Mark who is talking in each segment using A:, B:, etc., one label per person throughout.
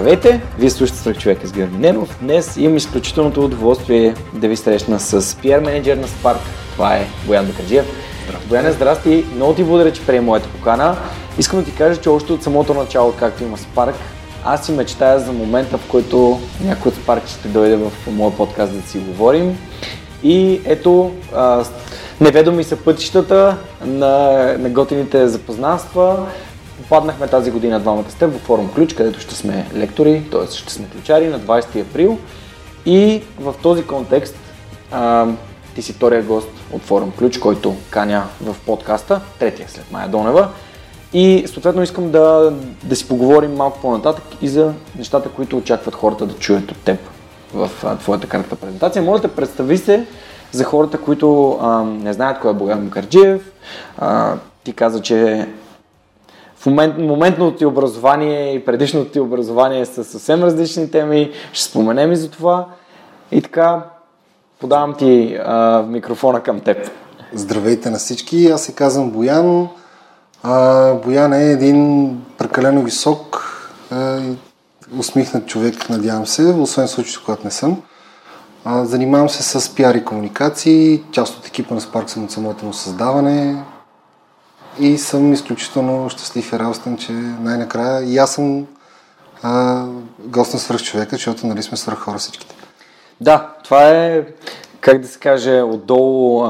A: Здравейте! Вие слушате Свърх човека с Георги Ненов. Днес имам изключителното удоволствие да ви срещна с PR менеджер на Spark. Това е Боян Бакаджиев. Бояне, здрасти! Много ти благодаря, че приема моята покана. Искам да ти кажа, че още от самото начало, както има Spark, аз си мечтая за момента, в който някой от Spark ще дойде в моя подкаст да си говорим. И ето, неведоми са пътищата на, на готините запознанства. Попаднахме тази година двамата с теб в форум Ключ, където ще сме лектори, т.е. ще сме ключари на 20 април. И в този контекст а, ти си втория гост от форум Ключ, който каня в подкаста, третия след Майя Донева. И съответно искам да, да си поговорим малко по-нататък и за нещата, които очакват хората да чуят от теб в а, твоята кратка презентация. Моля да представи се за хората, които а, не знаят кой е Богдан Мукарджиев. А, ти каза, че в момент, моментното ти образование и предишното ти образование са съвсем различни теми. Ще споменем и за това. И така, подавам ти а, микрофона към теб.
B: Здравейте на всички, аз се казвам Боян. А, Боян е един прекалено висок, а, усмихнат човек, надявам се, освен случаите, когато не съм. А, занимавам се с пиар и комуникации, част от екипа на Spark съм от самото му създаване и съм изключително щастлив и радостен, че най-накрая и аз съм а, гост на свърх човека, защото нали сме свърх хора всичките.
A: Да, това е, как да се каже, отдолу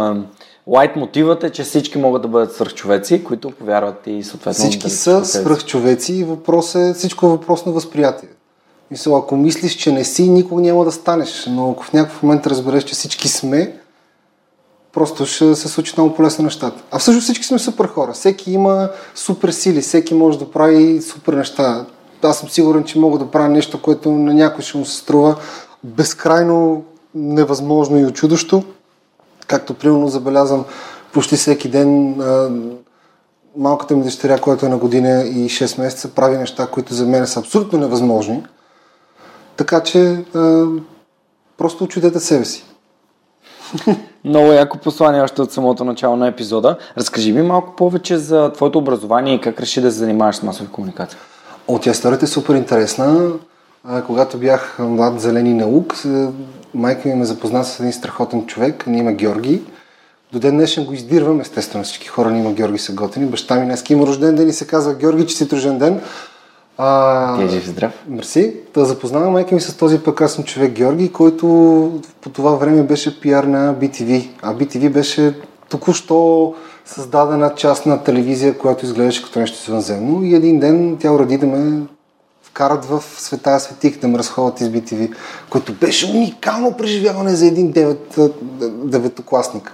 A: лайт мотивът е, че всички могат да бъдат свърхчовеци, които повярват и съответно...
B: Всички да са свърхчовеци и въпрос е, всичко е въпрос на възприятие. Мисля, ако мислиш, че не си, никога няма да станеш. Но ако в някакъв момент разбереш, че всички сме, просто ще се случи много по-лесно нещата. А всъщност всички сме супер хора. Всеки има супер сили, всеки може да прави супер неща. Аз съм сигурен, че мога да правя нещо, което на някой ще му се струва безкрайно невъзможно и очудощо. Както примерно забелязвам почти всеки ден малката ми дъщеря, която е на година и 6 месеца, прави неща, които за мен са абсолютно невъзможни. Така че просто очудете себе си.
A: Много яко послание още от самото начало на епизода. Разкажи ми малко повече за твоето образование и как реши да се занимаваш с масови комуникации.
B: О, тя историята е супер интересна. Когато бях млад зелени наук, майка ми ме запозна с един страхотен човек, не има Георги. До ден днешен го издирвам, естествено всички хора не има Георги са готини. Баща ми днес има рожден ден и се казва Георги, че си рожден ден.
A: А, Ти е жив здрав.
B: Мерси. Да запознавам майка ми с този прекрасен човек Георги, който по това време беше пиар на BTV. А BTV беше току-що създадена част на телевизия, която изглеждаше като нещо извънземно. И един ден тя уреди да ме вкарат в света светих да ме разходят из BTV, което беше уникално преживяване за един девет, деветокласник.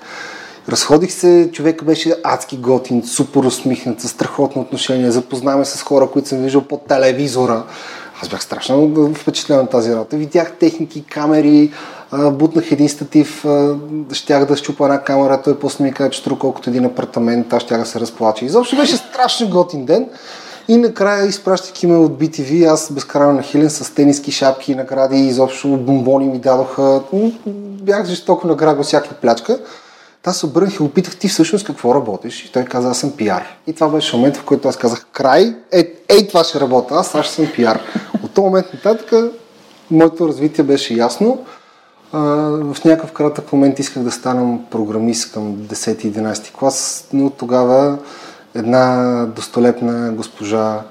B: Разходих се, човек беше адски готин, супер усмихнат, със страхотно отношение, запознаваме с хора, които съм виждал по телевизора. Аз бях страшно впечатлен от тази работа. Видях техники, камери, бутнах един статив, щях да щупа една камера, той после ми каза, че струва колкото един апартамент, аз щях да се разплача. Изобщо беше страшно готин ден. И накрая, изпращайки ме от BTV, аз безкрайно нахилен с тениски, шапки, награди, изобщо бомбони ми дадоха. Бях жестоко награбил всяка плячка. Аз обърнах и опитах ти всъщност какво работиш. И той каза, аз съм пиар. И това беше момент, в който аз казах, край, е, ей, това ще работя, аз аз ще съм пиар. От този момент нататък моето развитие беше ясно. А, в някакъв кратък момент исках да станам програмист към 10-11 клас, но тогава една достолепна госпожа,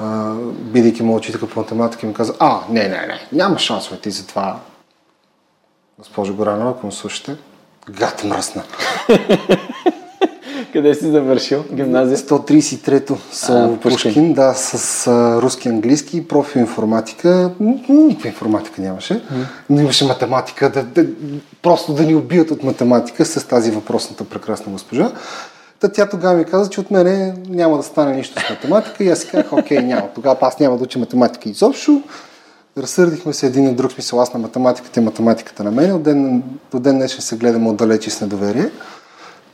B: а, бидейки му учителка по математика, ми каза, а, не, не, не, няма шансове ти за това. Госпожо Горанова, ако ме слушате, гад мръсна.
A: Къде си завършил гимназия?
B: 133-то Сол Пушкин, да, с а, руски английски, профил информатика. Никаква информатика нямаше, но имаше математика, да, да, просто да ни убият от математика с тази въпросната прекрасна госпожа. Та тя тогава ми каза, че от мене няма да стане нищо с математика и аз си казах, окей, няма. Тогава аз няма да уча математика изобщо. Разсърдихме се един на друг смисъл, аз на математиката и математиката на мен, от ден, до ден днешен се гледаме отдалече с недоверие.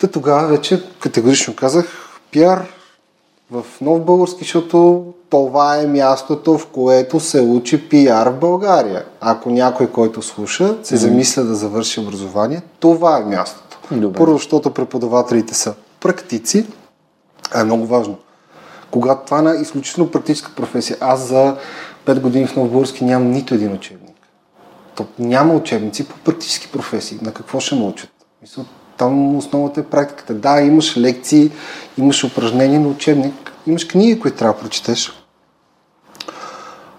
B: Та тогава вече категорично казах, пиар в нов български, защото това е мястото, в което се учи пиар в България. Ако някой, който слуша, се замисля да завърши образование, това е мястото.
A: Добре.
B: Първо, защото преподавателите са практици, а е много важно. Когато това е една изключително практическа професия, аз за 5 години в Новобурски нямам нито един учебник. То няма учебници по практически професии. На какво ще научат? Мисля, там основата е практиката. Да, имаш лекции, имаш упражнения на учебник, имаш книги, които трябва да прочетеш.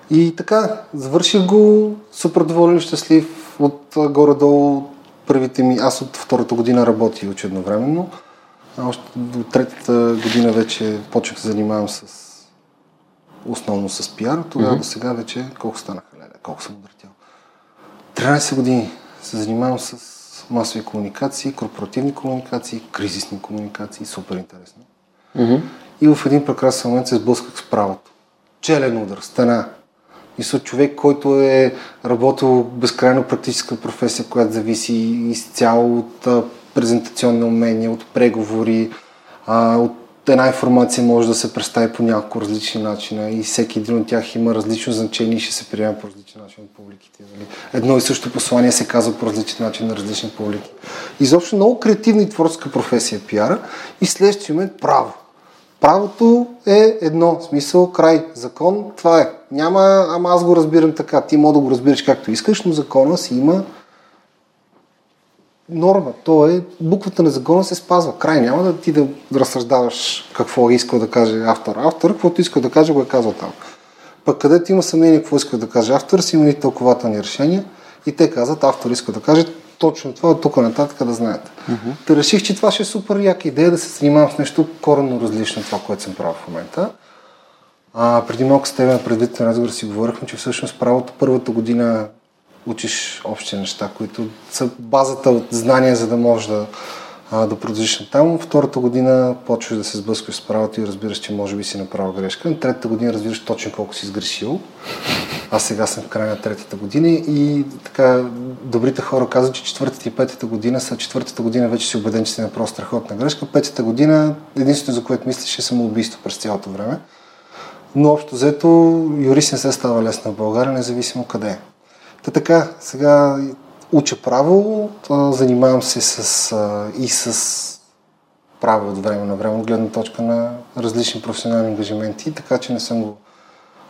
B: И така, завърших го супер доволен и щастлив от горе-долу първите ми. Аз от втората година работя и уча едновременно. А още до третата година вече почнах да занимавам с основно с пиар. Тогава до сега вече колко станаха, леле, колко съм удъртял. 13 години се занимавам с масови комуникации, корпоративни комуникации, кризисни комуникации. Супер интересно. И в един прекрасен момент се сблъсках с правото. Челен удар, стена. Мисля, човек, който е работил безкрайно практическа професия, която зависи изцяло от презентационни умения, от преговори, а, от една информация може да се представи по няколко различни начина и всеки един от тях има различно значение и ще се приема по различен начин от публиките. Нали? Едно и също послание се казва по различен начин на различни публики. Изобщо много креативна и творческа професия е пиара и следващия момент право. Правото е едно, смисъл, край, закон, това е. Няма, ама аз го разбирам така. Ти мога да го разбираш както искаш, но закона си има норма. То е, буквата на закона се спазва. Край, няма да ти да разсъждаваш какво е искал да каже автор. Автор, каквото иска да каже, го е казал там. Пък където има съмнение какво иска да каже автор, си има и тълкователни решения и те казват, автор иска да каже точно това, от тук нататък да знаете. Uh-huh. Та реших, че това ще е супер яка идея да се занимавам с нещо коренно различно от това, което съм правил в момента. А, преди малко с теб на предварителен разговор си говорихме, че всъщност правото първата година учиш общи неща, които са базата от знания, за да можеш да, да продължиш на там. Втората година почваш да се сблъскаш с правото и разбираш, че може би си направил грешка. На третата година разбираш точно колко си сгрешил. Аз сега съм в края на третата година и така добрите хора казват, че четвъртата и петата година са четвъртата година вече си убеден, че си направил страхотна грешка. Петата година единственото, за което мислиш е самоубийство през цялото време. Но общо взето юрист не се става лесно в България, независимо къде е. Та така, сега уча право, занимавам се с, и с право от време на време, от гледна точка на различни професионални ангажименти, така че не съм го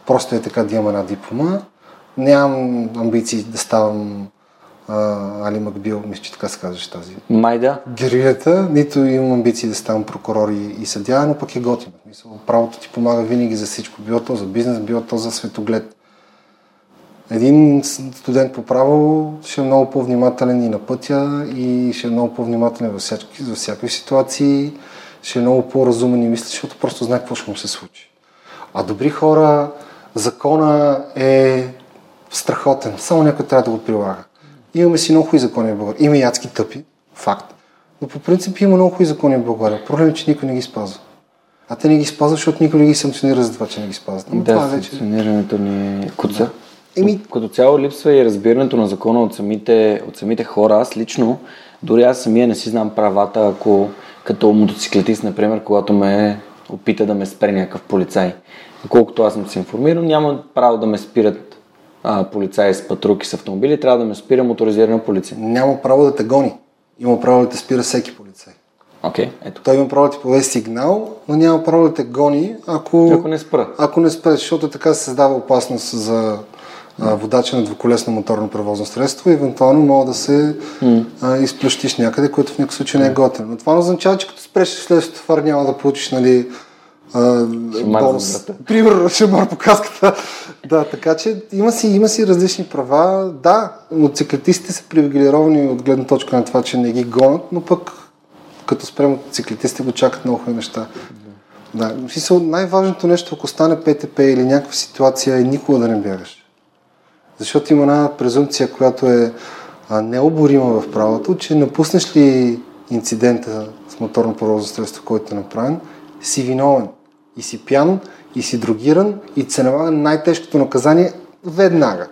B: просто е така да имам една диплома. Нямам амбиции да ставам а, Али Макбил, мисля, че така се казваше тази
A: Май да.
B: нито имам амбиции да ставам прокурор и, и съдя, но пък е готино. Правото ти помага винаги за всичко. Било то за бизнес, било то за светоглед. Един студент по право ще е много по-внимателен и на пътя и ще е много по-внимателен във всякакви, във всякакви ситуации, ще е много по-разумен и мисли, защото просто знае какво ще му се случи. А добри хора, закона е страхотен, само някой трябва да го прилага. Имаме си много хубави закони в България. Има и адски тъпи, факт. Но по принцип има много хубави закони в България. Проблем е, че никой не ги спазва. А те не ги спазват, защото никой не ги санкционира за това, че не ги спазват. Но това
A: Да,
B: вече...
A: функционирането ни е куца.
B: Еми-
A: Като цяло липсва и разбирането на закона от самите, от самите хора. Аз лично, дори аз самия не си знам правата, ако като мотоциклетист, например, когато ме опита да ме спре някакъв полицай. Доколкото аз съм се информирал, няма право да ме спират а, полицаи с патруки с автомобили, трябва да ме спира моторизирана полиция.
B: Няма право да те гони. Има право да те спира всеки полицай.
A: Окей, ето.
B: Той има право да ти подаде сигнал, но няма право да те гони, ако,
A: Ако не спра.
B: ако не спреш, защото така се създава опасност за а, водача на двуколесно моторно превозно средство евентуално мога да се а, изплющиш някъде, което в никакъв случай не е готино. Но това не означава, че като спреш следващото фар няма да получиш нали, бонус. Примерно, шамар по каската. да, така че има си, има си различни права. Да, мотоциклетистите са привилегировани от гледна точка на това, че не ги гонят, но пък като спрем мотоциклетистите го чакат много неща. Да, смисъл, най-важното нещо, ако стане ПТП или някаква ситуация, е никога да не бягаш. Защото има една презумпция, която е необорима в правото, че напуснеш ли инцидента с моторно превозно средство, който е направен, си виновен. И си пян, и си дрогиран, и се налага най-тежкото наказание веднага.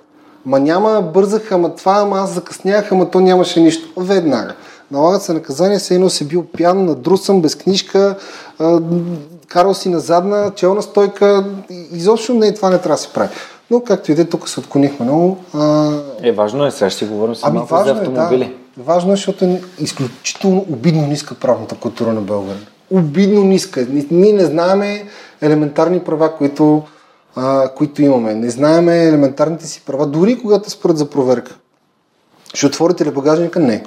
B: Ма няма, бързах, ама това, ама аз закъснях, ама то нямаше нищо. Веднага. Налагат се наказания, се едно си бил пян, надрусан, без книжка, карал си на задна, челна стойка. Изобщо не, това не трябва да се прави. Но както и да е, тук се отклонихме много. А...
A: Е, важно е, сега ще си говорим с
B: Ами
A: малко
B: важно
A: за
B: е,
A: автомобили.
B: да. Важно е, защото е изключително обидно ниска правната култура на България. Обидно ниска. Ние не знаеме елементарни права, които, а, които имаме. Не знаеме елементарните си права, дори когато според за проверка. Ще отворите ли багажника? Не.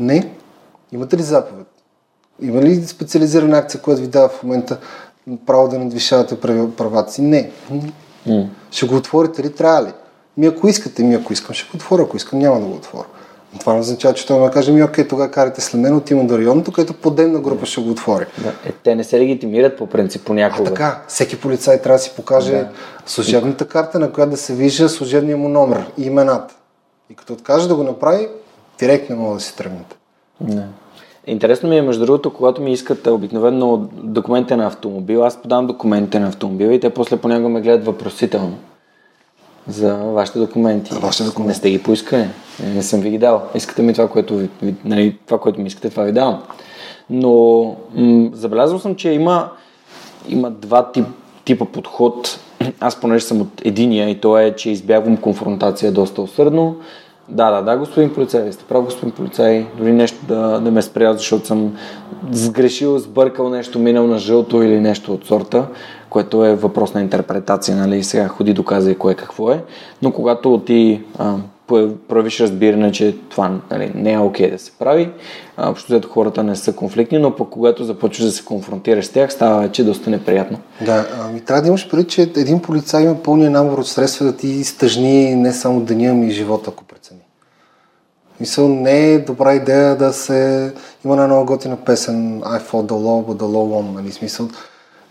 B: Не. Имате ли заповед? Има ли специализирана акция, която ви дава в момента право да надвишавате правата си? Не.
A: М.
B: Ще го отворите ли? Трябва ли? Ми ако искате, ми ако искам, ще го отворя. Ако искам, няма да го отворя. Но това не означава, че той ме каже, ми окей, тогава карате след мен, отивам до районното, където подемна група ще го отвори.
A: Да. Е, те не се легитимират по принцип
B: А
A: понякога.
B: така, всеки полицай трябва да си покаже
A: Да.
B: служебната карта, на която да се вижда служебния му номер и имената. И като откаже да го направи, директно мога да си тръгнете.
A: Не. Интересно ми е, между другото, когато ми искат а, обикновено документите на автомобил, аз подавам документите на автомобила и те после понякога ме гледат въпросително за вашите документи.
B: За вашите документи.
A: Не сте ги поискали. Не, не съм ви ги дал. Искате ми това, което, ви- нали, това, което ми искате, това ви давам. Но м- забелязал съм, че има, има два тип, типа подход. Аз понеже съм от единия и то е, че избягвам конфронтация доста усърдно. Да, да, да, господин полицай, вие сте прав, господин полицай. Дори нещо да, да ме спря, защото съм сгрешил, сбъркал нещо, минал на жълто или нещо от сорта, което е въпрос на интерпретация, нали? Сега ходи доказа и кое какво е. Но когато ти проявиш разбиране, че това нали, не е окей да се прави, общо взето хората не са конфликтни, но пък когато започваш да се конфронтираш с тях, става вече доста неприятно.
B: Да, ами трябва да имаш преди, че един полицай има пълния набор от средства да ти стъжни не само деня, ми и живота, ако прецени. Мисъл, не е добра идея да се... Има една много готина песен I fought the law, but the law won, нали? Смисъл,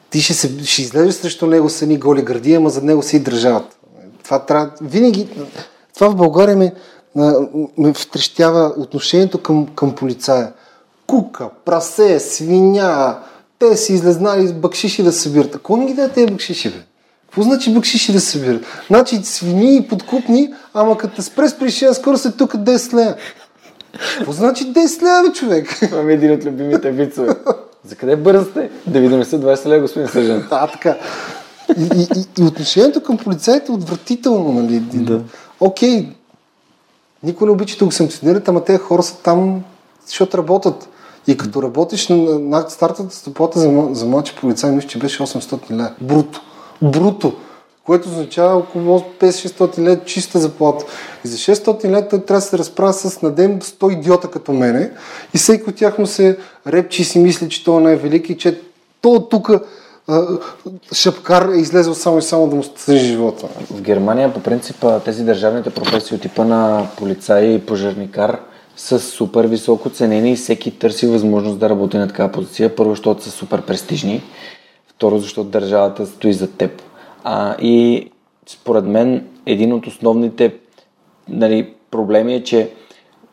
B: ти ще, се, ще излезеш срещу него с едни голи гърди, ама зад него си и държават. Това трябва... Винаги... Това в България ме, ме втрещява отношението към, към полицая. Кука, прасе, свиня, те си излезнали с бакшиши да събират. Ако не ги даде тези бакшиши, бе? Какво значи бакшиши да събират? Значи свини и подкупни, ама като те спре с пришия, скоро се тук 10 лея. Какво значи 10 лея, бе, човек?
A: Това ми е един от любимите вицове. За къде бързате? Да ви донеса 20 лева, господин Сержант.
B: Да, така. И, и, и, и отношението към полицаите е отвратително, нали?
A: Да.
B: Окей, никой не обича да го санкционират, ама тези хора са там, защото работят. И като работиш на, на стартата заплата за, за младши полицай, мисля, че беше 800 лева. Бруто. Бруто. Което означава около 5-600 лева чиста заплата. И за 600 лева той трябва да се разправя с на ден 100 идиота като мене. И всеки от тях му се репчи и си мисли, че той е най-велики и че то тук шапкар е излезъл само и само да му стъжи живота.
A: В Германия, по принцип, тези държавните професии от типа на полицай и пожарникар са супер високо ценени и всеки търси възможност да работи на такава позиция. Първо, защото са супер престижни. Второ, защото държавата стои за теб. А, и според мен един от основните нали, проблеми е, че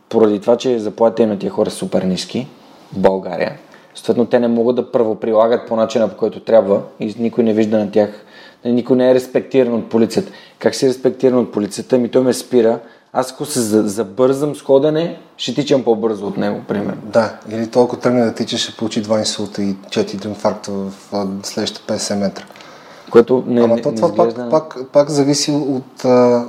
A: поради това, че заплатите на тия хора са супер ниски в България, съответно те не могат да правоприлагат по начина, по който трябва и никой не вижда на тях, нали, никой не е респектиран от полицията. Как си респектиран от полицията? Ми той ме спира. Аз ако се за- забързам с ходене, ще тичам по-бързо от него, примерно.
B: Да, или толкова тръгне да тича, ще получи два инсулта и 4 инфаркта в следващите 50 метра.
A: Което не,
B: Ама
A: не,
B: то
A: не
B: това
A: изглежда...
B: пак, пак, пак зависи от... А,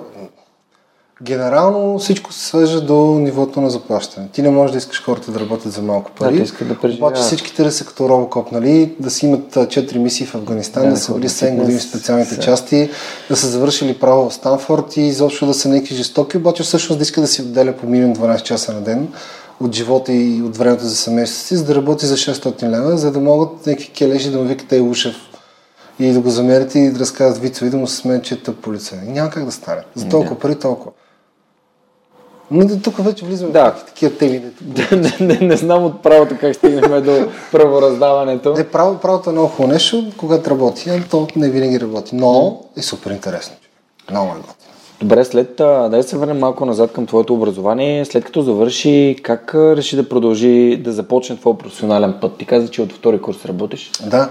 B: генерално всичко се свежда до нивото на заплащане. Ти не можеш да искаш хората да работят за малко пари.
A: те искат да преживяват.
B: Обаче всичките да са като робокоп, нали? Да си имат 4 мисии в Афганистан,
A: Да,
B: да,
A: да
B: са били
A: ходят
B: 7 години в специалните
A: са.
B: части, да са завършили право в Станфорд и изобщо да са някакви жестоки, обаче всъщност да иска да си отделя по минимум 12 часа на ден от живота и от времето за семейството си, за да работи за 600 лева, за да могат някакви кележи да му викат Ей Ушев и да го замерите и да разказват вицове и да му се смеят, че е тъп полицай. Няма как да стане. За толкова пари толкова. Но да, тук вече влизаме
A: Да.
B: в такива теми. дето-
A: не, не, не знам от правото как стигнем до правораздаването.
B: Не, право, правото е много хубаво нещо, когато работи, а то не винаги работи. Но е супер интересно. Много е готино.
A: Добре, след, а, дай се върнем малко назад към твоето образование. След като завърши, как реши да продължи да започне твой професионален път? Ти каза, че от втори курс работиш.
B: Да.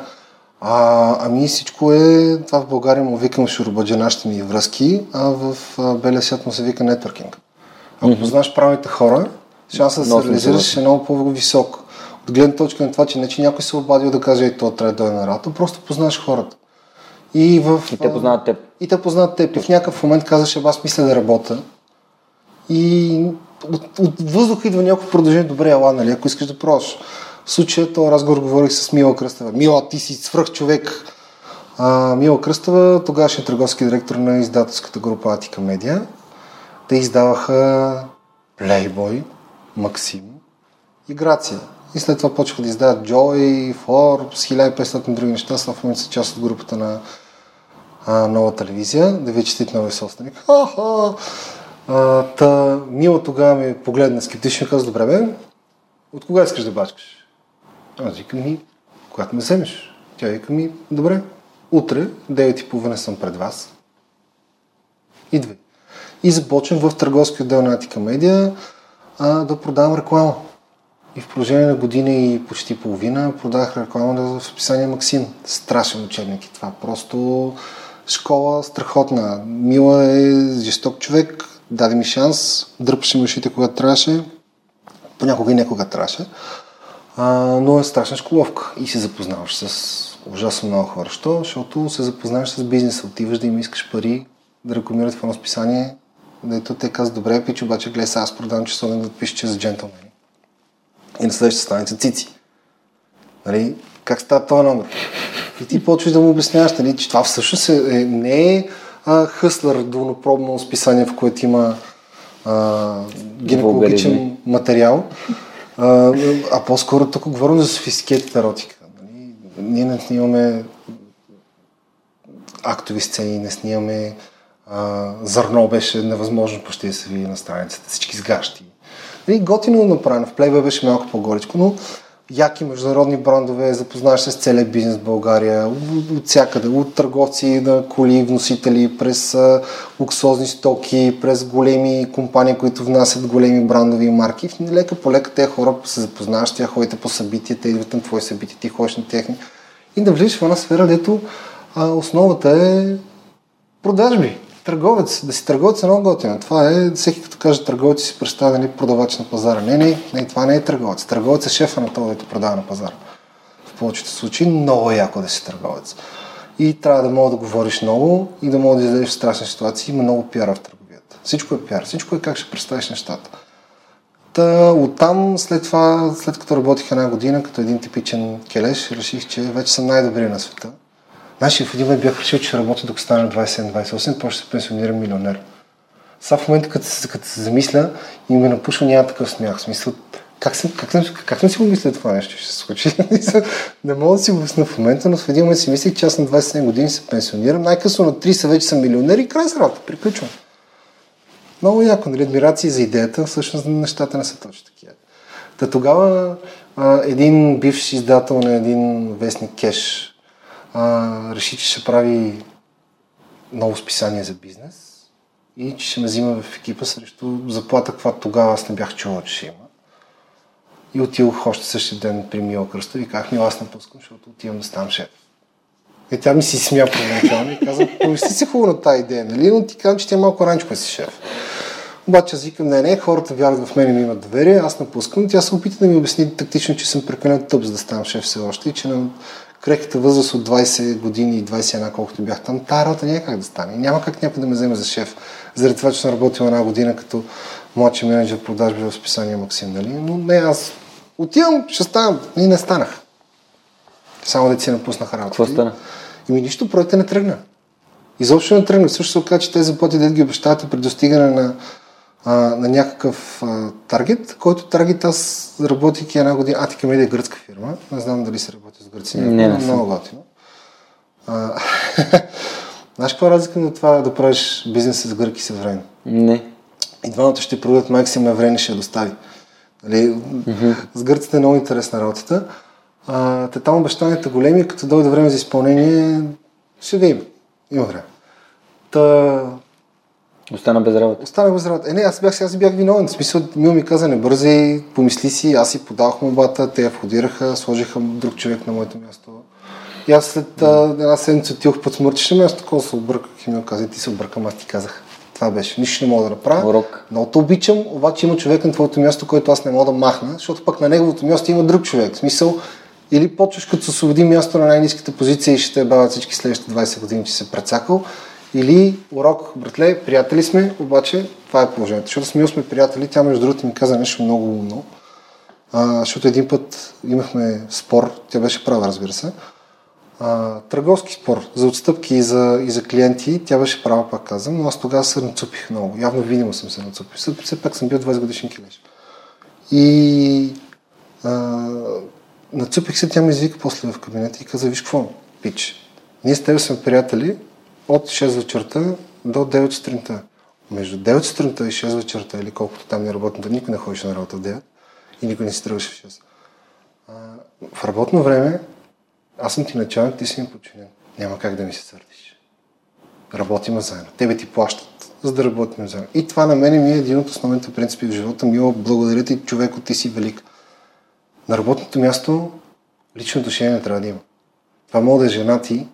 B: А, ами всичко е, това в България му викам шурбаджанащи ми връзки, а в белия свят му се вика нетворкинг. Ако mm-hmm. познаш правилните хора, шансът да се реализираш е много по-висок. От гледна точка на това, че не че някой се обадил да каже, ей, то трябва да дойде на работа, просто познаш хората.
A: И, в, и те познават теб.
B: И те познават теб. И в някакъв момент казваш, аз мисля да работя. И от, от въздуха идва някакво продължение, добре, ела, нали, ако искаш да пробваш. В случая този разговор говорих с Мила Кръстева. Мила, ти си свръх човек. А, Мила Кръстева, тогавашният търговски директор на издателската група Атика Медиа. Те издаваха Playboy, Максим и Грация. И след това почнаха да издават Joy, Forbes, 1500 други неща. Сега в момента са част от групата на а, нова телевизия. Да ви четите нови собственик. А, та, Мила тогава ми погледна скептично и каза, добре бе, от кога искаш да бачкаш? Аз викам ми, когато ме вземеш. Тя вика ми, добре, утре, 9.30 съм пред вас. Идвай. И започвам в търговски отдел на Атика Медиа а, да продавам реклама. И в продължение на година и почти половина продавах реклама в списание Максим. Страшен учебник и това. Просто школа страхотна. Мила е жесток човек, даде ми шанс, дърпаше ми ушите, когато трябваше, понякога и не трябваше, а, но е страшна школовка и се запознаваш с ужасно много хора. Що? Защото се запознаваш с бизнеса, отиваш да им искаш пари, да рекламират в едно списание, дето те казват, добре, пич, обаче гледай сега, аз продавам часовен да пише, че за джентълмени. И на следващата страница цици. Нали? Как става този номер? И ти почваш да му обясняваш, нали, че това всъщност е, е, не е а, Хъслър, долнопробно списание, в което има а, гинекологичен материал, а, а по-скоро тук говорим за софистикетата еротика. Нали? Ние не снимаме актови сцени, не снимаме а, зърно беше невъзможно почти да се види на страницата, всички сгащи. Нали, готино направено, в Playboy беше малко по-горичко, но яки международни брандове, запознаваш се с целият бизнес в България, от всякъде, от търговци на коли, вносители, през луксозни стоки, през големи компании, които внасят големи брандови марки. И лека по лека тези хора се запознаваш, тя ходите по събития, те идват на твои събития, ти ходиш на техни. И да влизаш в една сфера, дето основата е продажби търговец, да си търговец е много готино. Това е, всеки като каже търговец си представя нали, продавач на пазара. Не, не, не, това не е търговец. Търговец е шефа на това, който продава на пазара. В повечето случаи много е яко да си търговец. И трябва да мога да говориш много и да мога да излезеш в страшни ситуации. Има много пиара в търговията. Всичко е пиар. Всичко е как ще представиш нещата. Та, оттам, след това, след като работих една година, като един типичен келеш, реших, че вече съм най-добрия на света Значи в един бях решил, че работя докато стана 27-28, после ще се пенсионирам милионер. Сега в момента, като, като се замисля и ме напушва, няма такъв смях. В смисъл, как съм, как, съм, как съм си го мисля това нещо ще се случи? не мога да си го обясня в момента, но в един момент си мислих, че аз на 27 години се пенсионирам. Най-късно на 30 вече съм милионер и край с работа. Приключвам. Много яко, нали? Адмирации за идеята, всъщност нещата не са точно такива. Та тогава а, един бивш издател на един вестник Кеш а, реши, че ще прави ново списание за бизнес и че ще ме взима в екипа срещу заплата, каквато тогава аз не бях чувал, че ще има. И отидох още същия ден при Мила Кръста и казах, Мила, аз напускам, защото отивам да ставам шеф. И тя ми си смя първоначално и каза, помисли си хубаво на тази идея, нали? Но ти казвам, че ти е малко ранчко си шеф. Обаче аз викам, не, не, хората вярват в мен и ми имат доверие, аз напускам. Тя се опита да ми обясни тактично, че съм прекалено тъп, за да ставам шеф все още и че на крехката възраст от 20 години и 21, колкото бях там, тази работа няма как да стане. Няма как някой да ме вземе за шеф, заради това, че съм работил една година като младши менеджер продажби в списание Максим, нали? Но не, аз отивам, ще ставам. И не станах. Само да си напуснаха работа.
A: Какво стана?
B: И ми нищо, проектът не тръгна. Изобщо не тръгна. Също се оказа, че тези заплати, да ги обещават при достигане на а, на някакъв а, таргет, който таргет аз работейки една година, Атика Медиа е гръцка фирма, не знам дали се работи с гърци,
A: не, не,
B: много готино. Знаеш каква е разлика на това да правиш бизнес с гърки с време?
A: Не.
B: И двамата ще продадат максимум време ще я достави. Нали? Mm-hmm. С гърците е много интересна работата. А, те там обещанията големи, като дойде време за изпълнение, ще видим. Има време. Та,
A: Остана без работа.
B: Остана без работа. Е, не, аз бях, аз бях виновен. В смисъл, Мил ми каза, не бързай, помисли си, аз си подавах молбата, те я входираха, сложиха друг човек на моето място. И аз след а, една седмица отидох под смъртище място, такова се обърках и ми каза, ти се объркам, аз ти казах. Това беше. Нищо не мога да направя.
A: Урок.
B: Много те обичам, обаче има човек на твоето място, който аз не мога да махна, защото пък на неговото място има друг човек. В смисъл, или почваш като се освободи място на най-низката позиция и ще те бавят всички следващите 20 години, че се прецакал. Или урок, братле, приятели сме, обаче това е положението. Защото сме сме приятели, тя между другото ми каза нещо много умно. А, защото един път имахме спор, тя беше права, разбира се. А, търговски спор за отстъпки и за, и за клиенти, тя беше права, пак казвам, но аз тогава се нацупих много. Явно видимо съм се нацупил. Все пак съм бил 20 годишен килеш. И а, нацупих се, тя ме извика после в кабинета и каза, виж какво, пич, ние с теб сме приятели от 6 вечерта до 9 сутринта. Между 9 сутринта и 6 вечерта, или колкото там не работната, никой не ходеше на работа в 9 и никой не си тръгваше в 6. А, в работно време аз съм ти началник, ти си ми подчинен. Няма как да ми се сърдиш. Работим заедно. Тебе ти плащат, за да работим заедно. И това на мен ми е един от основните принципи в живота. Мило, благодаря ти, човеко, ти си велик. На работното място лично отношение не трябва да има. Това мога да е жена ти,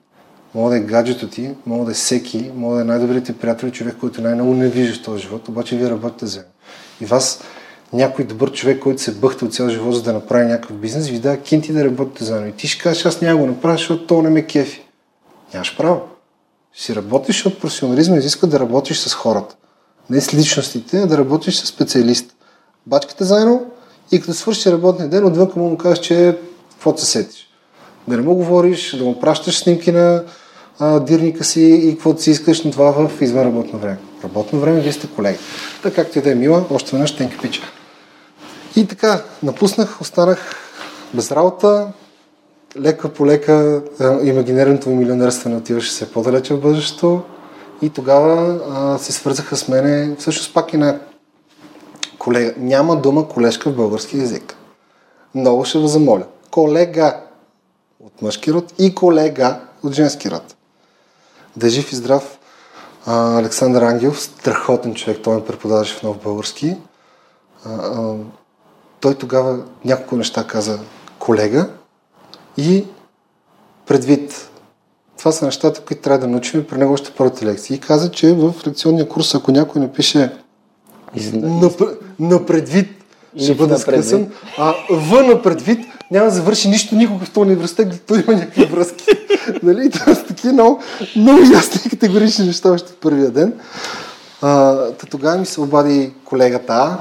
B: мога да е гаджето ти, мога да е всеки, мога да е най-добрият ти приятел, човек, който най-много не виждаш в този живот, обаче вие работите заедно. И вас, някой добър човек, който се бъхта от цял живот, за да направи някакъв бизнес, ви дава кинти да работите заедно. И ти ще кажеш, аз няма го направя, защото то не ме кефи. Нямаш право. Си работиш, от професионализма изисква да работиш с хората. Не с личностите, а да работиш с специалист. Бачкате заедно и като свърши работния ден, отвън му кажеш, че какво се сетиш. Да не му говориш, да му пращаш снимки на а, дирника си и каквото си искаш на това в извънработно време. Работно време, вие сте колеги. Така както и да е мила, още веднъж тенка пича. И така, напуснах, останах без работа, лека по лека имагинерното ми милионерство не отиваше се по-далече в бъдещето и тогава а, се свързаха с мене, всъщност пак и на колега. Няма дума колежка в български язик. Много ще ви замоля. Колега от мъжки род и колега от женски род. Да е жив и здрав а, Александър Ангелов, страхотен човек, той ме преподаваше в нов български. А, а, той тогава няколко неща каза колега и предвид. Това са нещата, които трябва да научим при него още първата лекция. И каза, че в лекционния курс, ако някой напише на, на предвид, ще бъде скъсан, а В на предвид няма да завърши нищо никога в този университет, той има някакви връзки. нали? Това са такива много, много ясни и категорични неща още в първия ден. А, тогава ми се обади колегата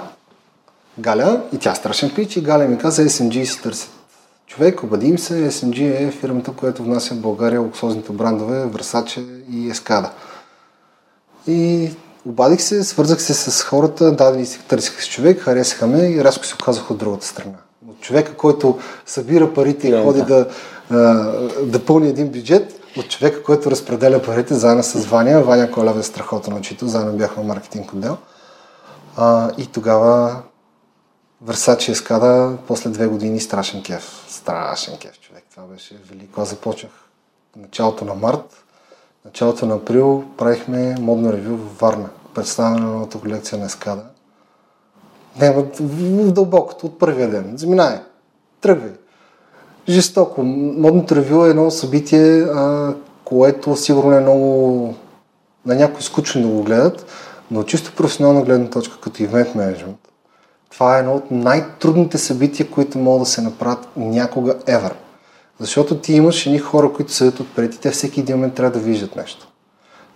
B: Галя и тя страшен пич и Галя ми каза SMG си търсят. Човек, обадим се, SMG е фирмата, която внася в България луксозните брандове Versace и Ескада. И обадих се, свързах се с хората, дадени си, търсиха с човек, харесаха ме и рязко се оказах от другата страна. От човека, който събира парите и ходи да, да пълни един бюджет, от човека, който разпределя парите заедно с Ваня. Ваня Колев е страхотен учител, заедно бяхме маркетинг отдел. А, и тогава Версачи Ескада, после две години страшен кеф. Страшен кеф, човек. Това беше велико. Аз започнах началото на март, началото на април правихме модно ревю в Варна. Представяне на новата колекция на Ескада. Не, в дълбокото, от първия ден. Заминай. Тръгвай. Жестоко. Модното ревю е едно събитие, а, което сигурно е много на някои скучно да го гледат, но чисто професионална гледна точка, като ивент менеджмент, това е едно от най-трудните събития, които могат да се направят някога ever. Защото ти имаш едни хора, които седят отпред и те всеки един момент трябва да виждат нещо.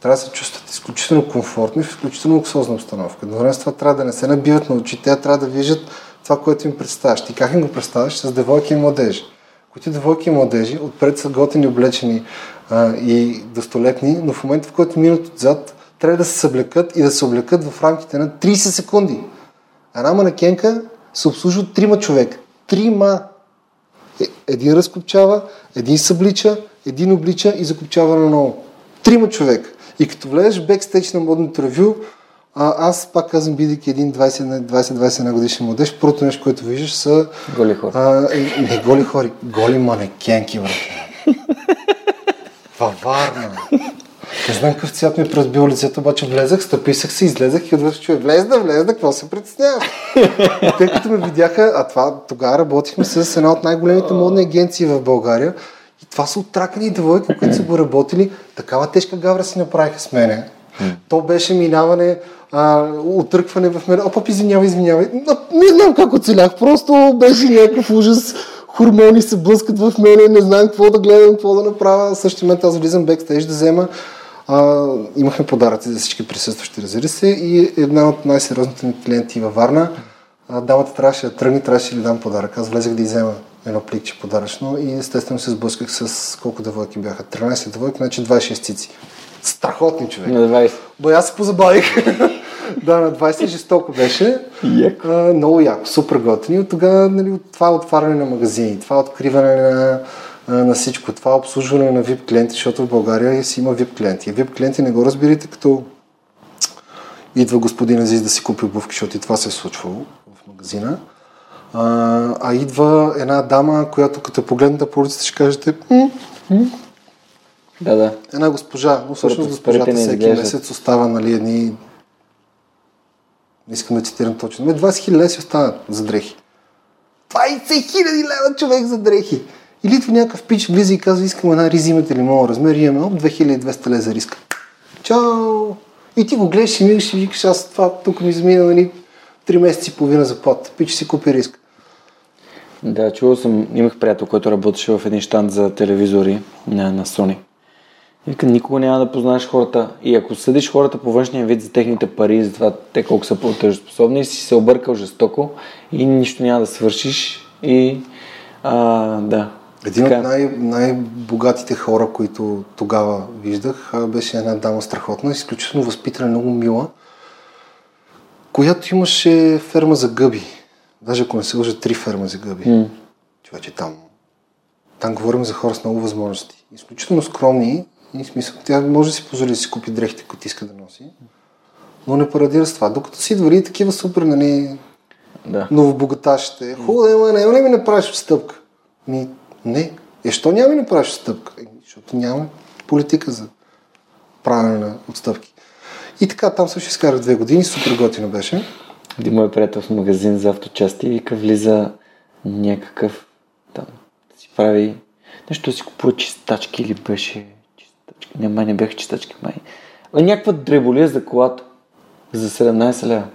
B: Трябва да се чувстват изключително комфортно и в изключително луксозна обстановка. Но с това трябва да не се набиват на очите, а трябва да виждат това, което им представяш. Ти как им го представяш? С девойки и младежи. Които девойки и младежи отпред са готини, облечени а, и достолетни, но в момента, в който минат отзад, трябва да се съблекат и да се облекат в рамките на 30 секунди. Една манекенка се обслужва трима човека. Трима! Е, един разкопчава, един съблича, един облича и закопчава на ново. Трима човека. И като влезеш в бекстейдж на модното ревю, а, аз пак казвам, бидейки един 20-21 годишен младеж, първото нещо, което виждаш са...
A: Голи хора.
B: А, е, не голи хори, голи манекенки, брат. Във Варна. Не знам какъв цвят ми е разбил лицето, обаче влезах, стъписах се, излезах и отвъж чуя, влез да, влез да, какво се притесняваш? и тъй като ме видяха, а това тогава работихме с една от най-големите модни агенции в България И това са отракани девойки, които са го работили. Такава тежка гавра си направиха с мене. То беше минаване, а, отръкване в мен. Опа, извинявай, извинявай. Не знам как оцелях. Просто беше някакъв ужас. Хормони се блъскат в мене, не знам какво да гледам, какво да направя. В същия момент аз влизам бекстейдж да взема. А, имахме подаръци за всички присъстващи, разбира се. И една от най-сериозните ми клиенти във Варна, а, дамата трябваше да тръгне, трябваше да дам подарък. Аз влезах да иззема едно пликче подаръчно и естествено се сблъсках с колко девойки бяха. 13 девойки, значи 26 цици. Страхотни човек.
A: На 20.
B: Бо аз се позабавих. да, на 20 жестоко беше.
A: Яко.
B: А, много яко, супер готини. От тогава нали, това отваряне на магазини, това откриване на, на всичко, това обслужване на VIP клиенти, защото в България си има VIP клиенти. И VIP клиенти не го разбирате като идва господин Азиз да си купи обувки, защото и това се е случвало в магазина. А, а идва една дама, която като погледнете по улицата ще кажете «М,
A: Да, да.
B: една госпожа, но всъщност госпожата всеки месец остава нали, едни не искам да цитирам точно, ме 20 хиляди си остават за дрехи. 20 хиляди лева човек за дрехи! Или идва някакъв пич, влиза и казва, искам една риз, имате ли моят размер, и имаме, оп, 2200 лева за риска. Чао! И ти го гледаш и мигаш и викаш, аз това тук ми измина, нали, 3 месеца и половина заплата. Пич си купи риск.
A: Да, чувал съм, имах приятел, който работеше в един щанд за телевизори на, на Sony. Вика, никога няма да познаеш хората. И ако съдиш хората по външния вид за техните пари, за това те колко са платежоспособни, си се объркал жестоко и нищо няма да свършиш. И а, да.
B: Един
A: Така.
B: от най- най-богатите хора, които тогава виждах, беше една дама страхотна, изключително възпитана, много мила, която имаше ферма за гъби. Даже ако не се лъжа, три ферма за гъби.
A: М.
B: Човече там. Там говорим за хора с много възможности. Изключително скромни и смисъл, тя може да си позволи да си купи дрехите, които иска да носи, но не парадира с това. Докато си идвали такива супер, нали,
A: Да.
B: новобогаташите. Хубаво, ама няма ли ми направиш отстъпка? Ми, не. Е, що няма ми направиш отстъпка? Е, защото няма политика за правене на отстъпки. И така, там също изкарах две години, супер готино беше.
A: Един мой приятел в магазин за авточасти и вика, влиза някакъв там, да си прави нещо си купува чистачки или беше чистачки. Не, май не бяха чистачки, май. А някаква дреболия за колата за 17 лева.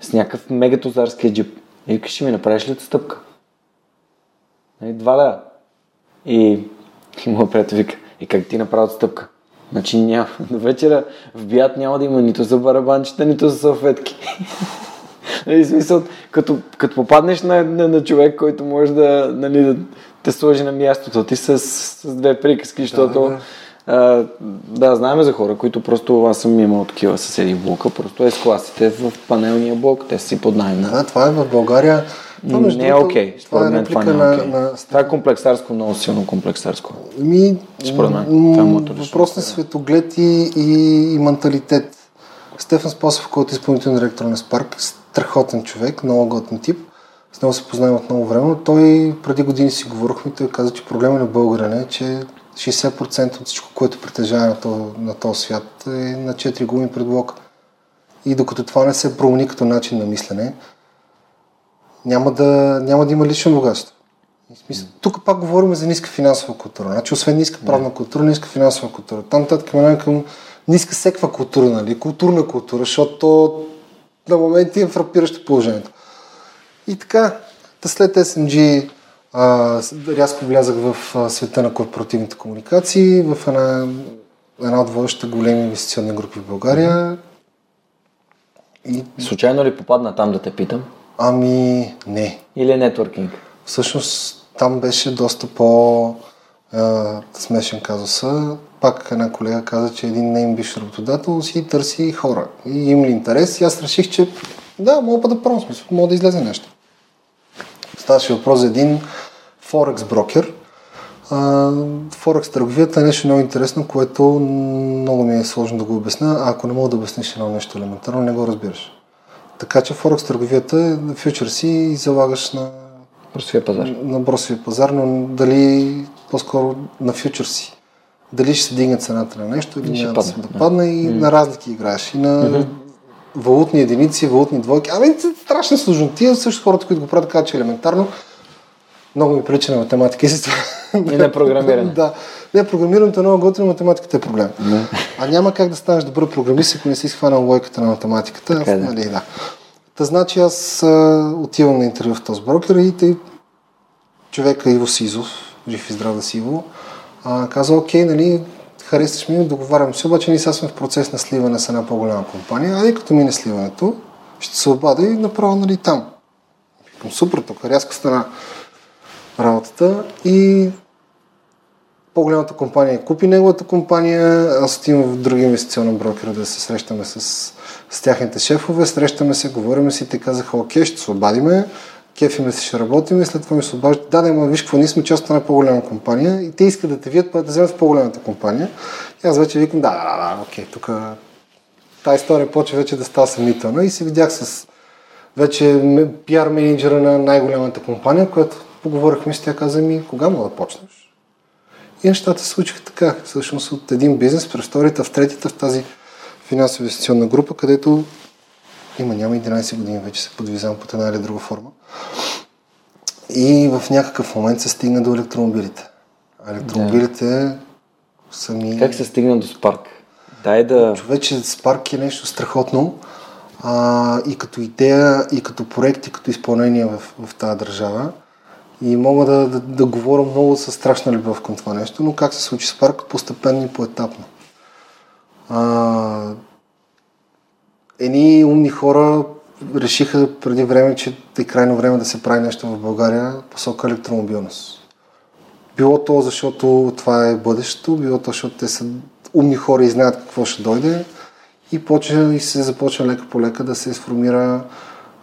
A: С някакъв мегатозарски джип. И вика, ще ми направиш ли отстъпка? Нали, 2 лева. И, и моят приятел вика, и как ти направи отстъпка? Значи няма. До вечера в бият няма да има нито за барабанчета, нито за салфетки. Нали, смисъл, като, като попаднеш на, на, на човек, който може да, нали, да те сложи на мястото ти с, с две приказки, защото
B: да.
A: а, да, знаем за хора, които просто аз съм имал такива съседи блока, просто е с класите в панелния блок, те си под найем.
B: Да, това е в България. Това,
A: не е окей. Според
B: е
A: мен това
B: реплика
A: не е
B: на,
A: окей.
B: на
A: Това е комплексарско, много силно комплексарско.
B: Ми,
A: Според мен.
B: м,
A: Това е моето
B: Въпрос на светоглед и, и, и менталитет. Стефан Спасов, който е изпълнителен директор на Спарк, страхотен човек, много готин тип. С него се познавам от много време, но той преди години си говорихме, той каза, че проблема на българина е, че 60% от всичко, което притежава на този, на този свят е на 4 гуми пред блока. И докато това не се промени като начин на мислене, няма да, няма да има лично богатство. Тук пак говорим за ниска финансова култура. Значи, освен ниска правна култура, ниска финансова култура. Там нататък минаваме към ниска секва култура, нали? Културна култура, защото то на моменти е фрапиращо положението. И така, та след SMG а, рязко влязах в света на корпоративните комуникации, в една, една от водещите големи инвестиционни групи в България. И,
A: Случайно ли попадна там да те питам?
B: Ами, не.
A: Или е нетворкинг?
B: Всъщност там беше доста по а, смешен казуса. Пак една колега каза, че един нейн биш работодател си търси хора. И има ли интерес? И аз реших, че да, мога да пробвам смисъл, мога да излезе нещо. Ставаше въпрос за един Форекс брокер. Форекс търговията е нещо много интересно, което много ми е сложно да го обясня. А ако не мога да обясниш едно нещо елементарно, не го разбираш. Така че Форекс търговията е на фьючерси и залагаш на
A: Просвия пазар.
B: на борсовия пазар, но дали по-скоро на фьючерси. Дали ще се дигне цената на нещо или няма да се
A: падне,
B: да и на разлики играеш. И на валутни единици, валутни двойки. Ами, страшна сложно. Тия също хората, които го правят, казват, че елементарно. Много ми прилича на математика и
A: на програмиране.
B: да. Не, програмирането е много готино, математиката е проблем. Не. А няма как да станеш добър програмист, ако не си схванал лойката на математиката.
A: Така, да.
B: Нали, да. Та значи аз а, отивам на интервю в този брокер и тъй човека Иво Сизов, жив и здрав да си Иво, а, каза, окей, нали, харесваш ми, договарям се, обаче ние сега сме в процес на сливане с една по-голяма компания, а и като мине сливането, ще се обада и направо нали, там. Викам, супер, тук рязко стана работата и по-голямата компания купи неговата компания, аз отивам в други инвестиционен брокер да се срещаме с, с тяхните шефове, срещаме се, говориме си, те казаха, окей, ще се обадиме, кефиме си, ще работим и след това ми се обаждат, да, да, ма виж какво, ние сме част от една по-голяма компания и те искат да те видят, да вземат в по-голямата компания. И аз вече викам, да, да, да, окей, тук тази история почва вече да става съмнителна и се видях с вече пиар менеджера на най-голямата компания, която поговорихме с тя, каза ми, кога мога да почнеш? И нещата се случиха така. Всъщност от един бизнес през втората, в третата, в тази финансово инвестиционна група, където има, няма 11 години вече се подвизам под една или друга форма. И в някакъв момент се стигна до електромобилите. А електромобилите да. са ми...
A: Как се стигна до Spark? Дай да...
B: Човече, Spark е нещо страхотно. А, и като идея, и като проект, и като изпълнение в, в тази държава. И мога да, да, да говоря много със страшна любов към това нещо, но как се случи с парк? Постепенно и поетапно. А, едни умни хора решиха преди време, че е крайно време да се прави нещо в България посока електромобилност. Било то, защото това е бъдещето, било то, защото те са умни хора и знаят какво ще дойде и, почва, и се започва лека по лека да се сформира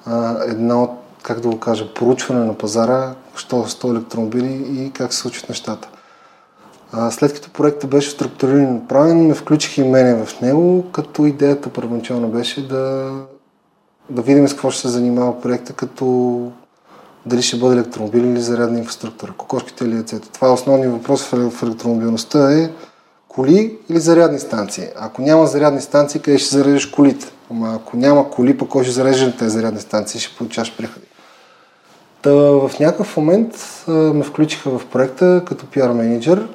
B: а, една от как да го кажа, поручване на пазара, що са 100 електромобили и как се случват нещата. А, след като проектът беше структуриран и направен, ме включих и мене в него, като идеята първоначално беше да, да видим с какво ще се занимава проекта, като дали ще бъде електромобил или зарядна инфраструктура, кокошките или яйцето. Това е основният въпрос в електромобилността е коли или зарядни станции. Ако няма зарядни станции, къде ще зарежеш колите? Ама ако няма коли, по кой ще зарежеш тези зарядни станции, ще получаваш приходи. Та, в някакъв момент а, ме включиха в проекта като пиар менеджер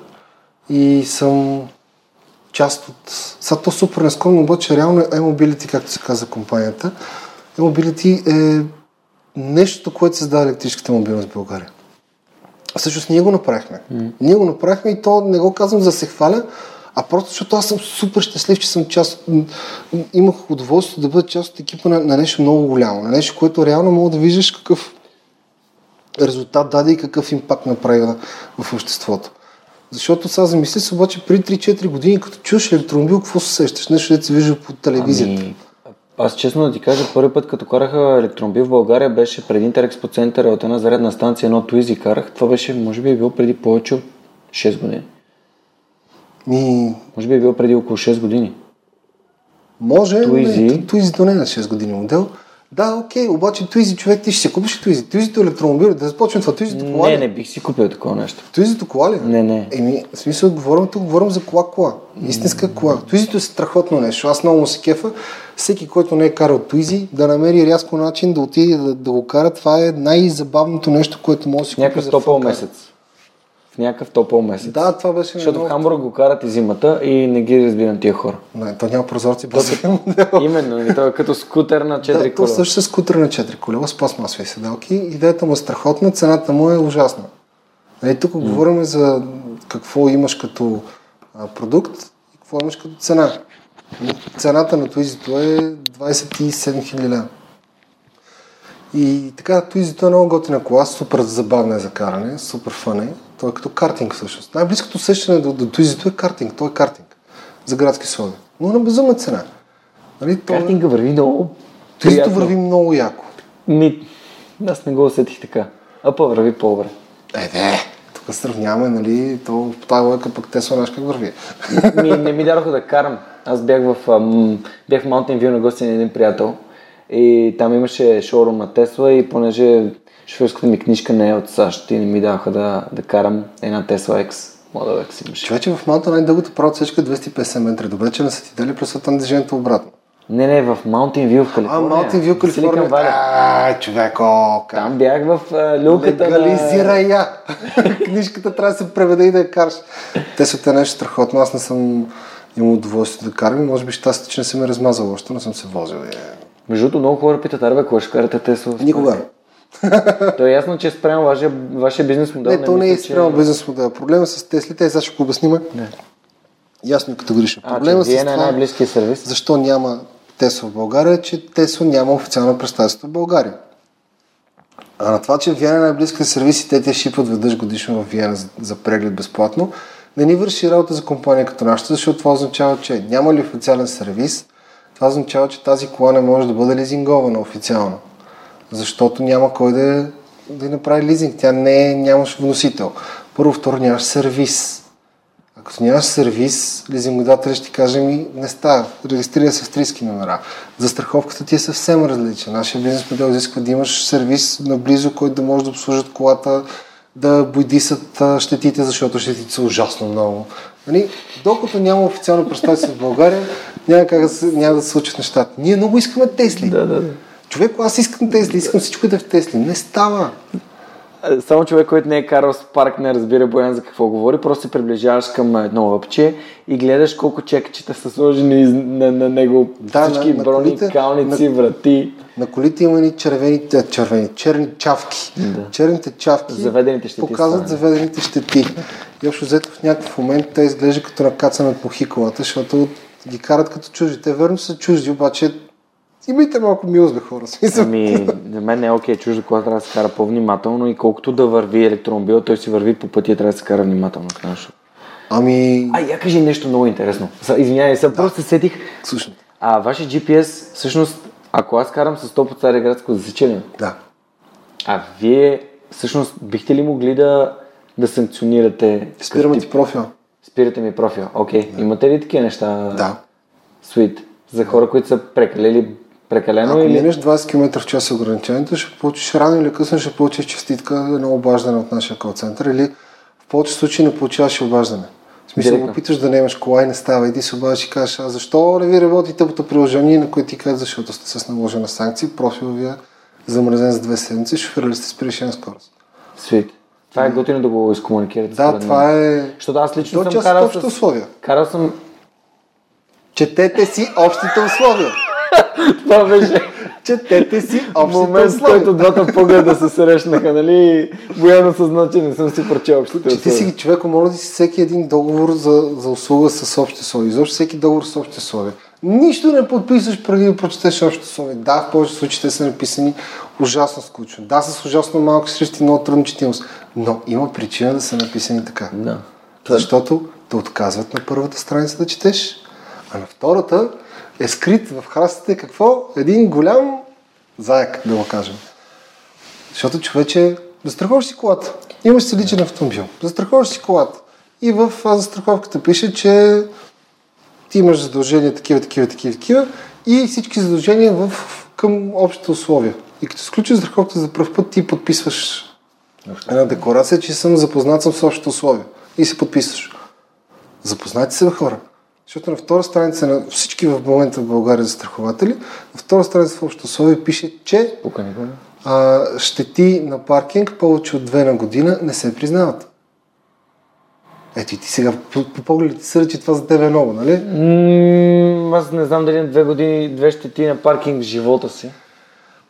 B: и съм част от... Сега то супер нескромно, обаче реално e-mobility, както се казва компанията, e-mobility е нещо, което създава електрическата мобилност в България. Всъщност ние го направихме. Mm. Ние го направихме и то не го казвам за да се хваля, а просто защото аз съм супер щастлив, че съм част. Имах удоволствие да бъда част от екипа на, на нещо много голямо, на нещо, което реално мога да виждаш какъв резултат даде и какъв импакт направи в обществото. Защото сега замисли се обаче преди 3-4 години, като чуеш електромобил, какво се сещаш? Нещо, да се вижда по телевизията. Ами,
A: аз честно да ти кажа, първи път като караха електромобил в България беше преди Интерекспо центъра от една зарядна станция, едно Туизи карах. Това беше, може би е било преди повече от 6 години. Ми... Може би е било преди около 6 години.
B: Може, Туизи... Туизито не е на 6 години модел. Да, окей, обаче Туизи човек, ти ще си купиш Туизи. Туизито електромобил, да започнем това. Туизито
A: кола Не, не бих си купил такова нещо.
B: Туизито кола ли?
A: Не, не.
B: Еми, в смисъл, говорим тук, говорим за кола-кола. Истинска кола. Туизито е страхотно нещо. Аз много му се кефа. Всеки, който не е карал Туизи, да намери рязко начин да отиде да, да го кара. Това е най-забавното нещо, което може да си
A: купи. Някакъв топъл месец в някакъв топъл месец.
B: Да, това беше.
A: Защото в Хамбург го карат и зимата и не ги разбирам тия хора.
B: Не, то няма прозорци без
A: Именно, то е като скутер на 4 да,
B: кола. То също е скутер на 4 колела с пластмасови седалки. Идеята му е страхотна, цената му е ужасна. Нали, тук mm. говорим за какво имаш като а, продукт и какво имаш като цена. Цената на Туизито е 27 000 лева. И така, Туизито е много готина кола, супер забавна е за каране, супер фън е. Той е като картинг всъщност. Най-близкото усещане до, до Туизито е картинг. Той е картинг за градски слови. Но на безумна цена.
A: Нали, той... Картинга върви много
B: Туизито върви много яко.
A: Ми, аз не го усетих така. А по върви по-добре.
B: Е, не. Тук сравняваме, нали, то по тази лойка пък Тесла наш как върви.
A: Ми, не ми дадоха да карам. Аз бях в, ам, бях в Mountain View на гости на един приятел и там имаше шоурум на Тесла и понеже шофьорската ми книжка не е от САЩ и не ми даваха да, да карам една Tesla X. Model X имаше.
B: Човече в Малта най-дългата права отсечка 250 метра. Добре, че не са ти дали през на движението обратно.
A: Не, не, в Mountain View в
B: А,
A: Калифорния.
B: Mountain View,
A: Silicon
B: Калифорния.
A: Valley.
B: Ай, човек, о, как.
A: Там бях в а, люлката
B: Легализира я. Книжката трябва да се преведе и да я караш. Теслата е нещо страхотно. Аз не съм имал удоволствие да карам. и Може би щастие, че не съм ме размазал още, не съм се возил. Е.
A: Между другото, много хора питат, арбе, кога ще карате Тесла?
B: Никога.
A: То е ясно, че спрямо вашия, вашия бизнес модел.
B: Не, то не е
A: мисля, че-
B: спрямо бизнес модел. Проблема с Теслите е, сега ще го обясним.
A: Не.
B: Ясно и категорично.
A: А,
B: Проблема
A: че вие
B: с
A: на
B: това,
A: най-близкия сервис.
B: защо няма Тесла в България, е, че Тесла няма официално представителство в България. А на това, че Виена е най-близките сервиси, те те шипват веднъж годишно в Виена за, за преглед безплатно, не ни върши работа за компания като нашата, защото това означава, че няма ли официален сервис, това означава, че тази кола не може да бъде лизингована официално. Защото няма кой да, да направи лизинг. Тя не е, нямаш вносител. Първо, второ, нямаш сервис. А като нямаш сервис, лизингодателят ще ти каже ми не става, регистрира се в австрийски номера. Застраховката ти е съвсем различна. Нашия бизнес модел изисква да имаш сервис наблизо, който да може да обслужат колата, да бойдисат щетите, защото щетите са ужасно много. Нали? Докато няма официално представителство в България, няма, как да се, няма да се случат нещата. Ние много искаме Тесли.
A: Да, да, да.
B: Човек, аз искам Тесли, искам всичко да е в Тесли. Не става.
A: А, Само човек, който не е карал с парк, не разбира Боян за какво говори. Просто се приближаваш към едно лъпче и гледаш колко чекчета са сложени на, на него.
B: Да,
A: всички
B: на- на
A: брони,
B: колите-
A: калници, врати.
B: На колите има ни червени, те, червени, черни чавки.
A: Да.
B: Черните чавки
A: Заведените щети
B: показват
A: са,
B: заведените щети. И общо взето в някакъв момент те изглежда като накацане по хиколата, защото ги карат като чужди. Те верно са чужди, обаче имайте малко милост, бе хора.
A: Ами, за мен не е окей, чужда кола трябва да се кара по-внимателно и колкото да върви електромобил, той си върви по пътя, трябва да се кара внимателно нашо.
B: Ами,
A: А, я кажи нещо много интересно. Извинявай, сега просто се сетих.
B: слушай.
A: А, вашия GPS, всъщност, ако аз карам с 100 по Цареградско, засича ли?
B: Да.
A: А вие, всъщност, бихте ли могли да, да санкционирате?
B: Спираме ти профил.
A: Спирате ми профил. Окей. Имате ли такива неща?
B: Да.
A: Суит. За хора, които са прекалели прекалено
B: Ако
A: или...
B: минеш 20 км в час ограничението, ще получиш рано или късно ще получиш частитка едно обаждане от нашия кол център или в повече случаи не получаваш обаждане. В смисъл,
A: Директно.
B: опитваш да не имаш кола и не става, иди се обаждаш и кажеш, а защо не ви работи тъпото приложение, на което ти казваш, защото сте с наложена санкция, профил ви е замразен за две седмици, шофирали сте с превишена скорост.
A: Суит. Това е готино да го изкомуникирате.
B: Да, това е...
A: Защото аз лично
B: То
A: съм карал с...
B: условия.
A: Карал съм...
B: Четете си общите условия.
A: Това беше
B: Четете си
A: момент, в който двата погледа се срещнаха, нали? Бояно съзна, че не съм си прочел общите
B: Че ти си ги човека, моля да си всеки един договор за, за услуга с общи условия. Изобщо всеки договор с общи условия. Нищо не подписваш преди да прочетеш общите условия. Да, в повечето случаи те са написани ужасно скучно. Да, с ужасно малко шрифти, много трудно четимост. Но има причина да са написани така.
A: Да.
B: Защото те отказват на първата страница да четеш, а на втората е скрит в храстите какво? Един голям заек, да го кажем. Защото човече, застраховаш си колата. Имаш си личен автомобил. Застраховаш си колата. И в застраховката пише, че ти имаш задължения такива, такива, такива, такива и всички задължения в, към общите условия. И като сключиш застраховката за първ път, ти подписваш една декларация, че съм запознат съм с общите условия. И се подписваш. Запознайте се, бе, хора. Защото на втора страница на всички в момента в България застрахователи, на втора страница в общото условие пише, че а, щети на паркинг повече от две на година не се признават. Ето и ти сега по, по поглед ти съда, че това за тебе е много, нали?
A: М, аз не знам дали на две години, две щети на паркинг в живота си.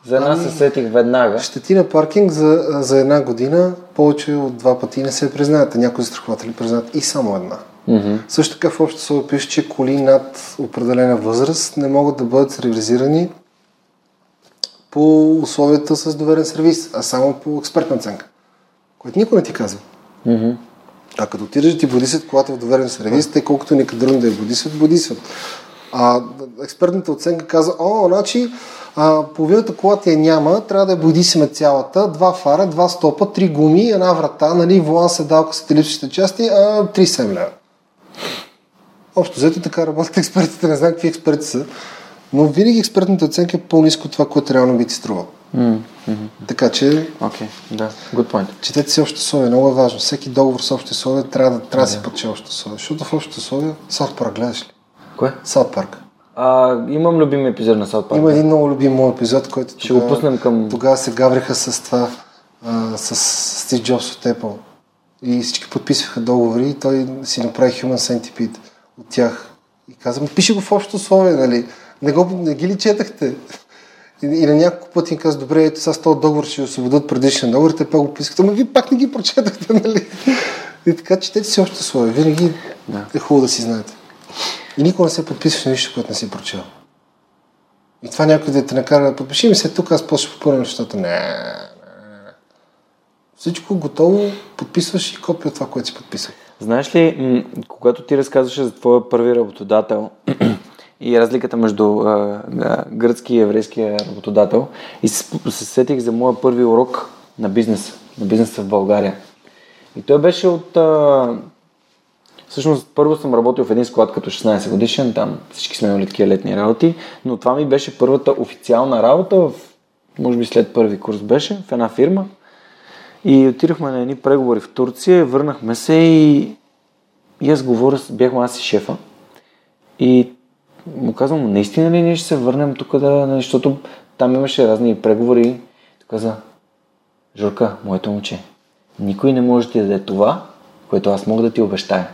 A: За една се сетих веднага.
B: Щети на паркинг за, за една година повече от два пъти не се признават. А Някои застрахователи признават и само една.
A: Мгм.
B: Също така в общото слово пише, че коли над определена възраст не могат да бъдат сервизирани по условията с доверен сервис, а само по експертна оценка. Което никой не ти казва.
A: Мгм.
B: А като отидеш да ти бодисат колата в доверен сервис, те колкото ни кадрун да я бодисат, бодисат. А експертната оценка каза, о, значи а, половината кола ти я няма, трябва да я бодисиме цялата, два фара, два стопа, три гуми, една врата, нали, волан, седалка, сателитичните части, а 37 лева. Общо взето така работят експертите, не знам какви експерти са, но винаги експертната оценка е по-низко от това, което реално би ти струва.
A: Мгм.
B: Така че
A: Окей, да. Good point.
B: Четете си общите условия, много е важно. Всеки договор с общите условия трябва да, трябва да се проче общите условия. Защото в общите условия Саут Парк гледаш ли?
A: Кое?
B: Саут Парк.
A: А, имам любим епизод на South Park.
B: Има един много любим мой епизод, който
A: Ще го пуснем към...
B: тогава се гавриха с това, а, с Стив Джобс от Apple. И всички подписваха договори и той си направи Human Centipede от тях. И каза, «Ма, пише го в общо условие, нали? Не, го, не ги ли четахте? И, и на няколко пъти им каза, добре, ето сега с този договор ще освободят предишен договор, те пак го пискат, ама вие пак не ги прочетахте, нали? И така, четете си още условия. Винаги
A: Да.
B: е хубаво да си знаете. И никога не се подписваш на нищо, което не си прочел. И това някой да те накара да подпиши ми се тук, аз после ще попълня нещата. Не, не, не. Всичко готово, подписваш и копия от това, което си подписал.
A: Знаеш ли, когато ти разказваше за твоя първи работодател и разликата между а, гръцки и еврейския работодател, и се, се сетих за моя първи урок на бизнес, на бизнеса в България. И той беше от... А, всъщност, първо съм работил в един склад като 16 годишен, там всички сме имали такива летни работи, но това ми беше първата официална работа, в, може би след първи курс беше, в една фирма. И отидохме на едни преговори в Турция, върнахме се и, и аз говоря, бяхме аз и шефа. И му казвам, наистина ли ние ще се върнем тук да, нали, защото там имаше разни преговори. Той каза, Журка, моето момче, никой не може да ти даде това, което аз мога да ти обещая.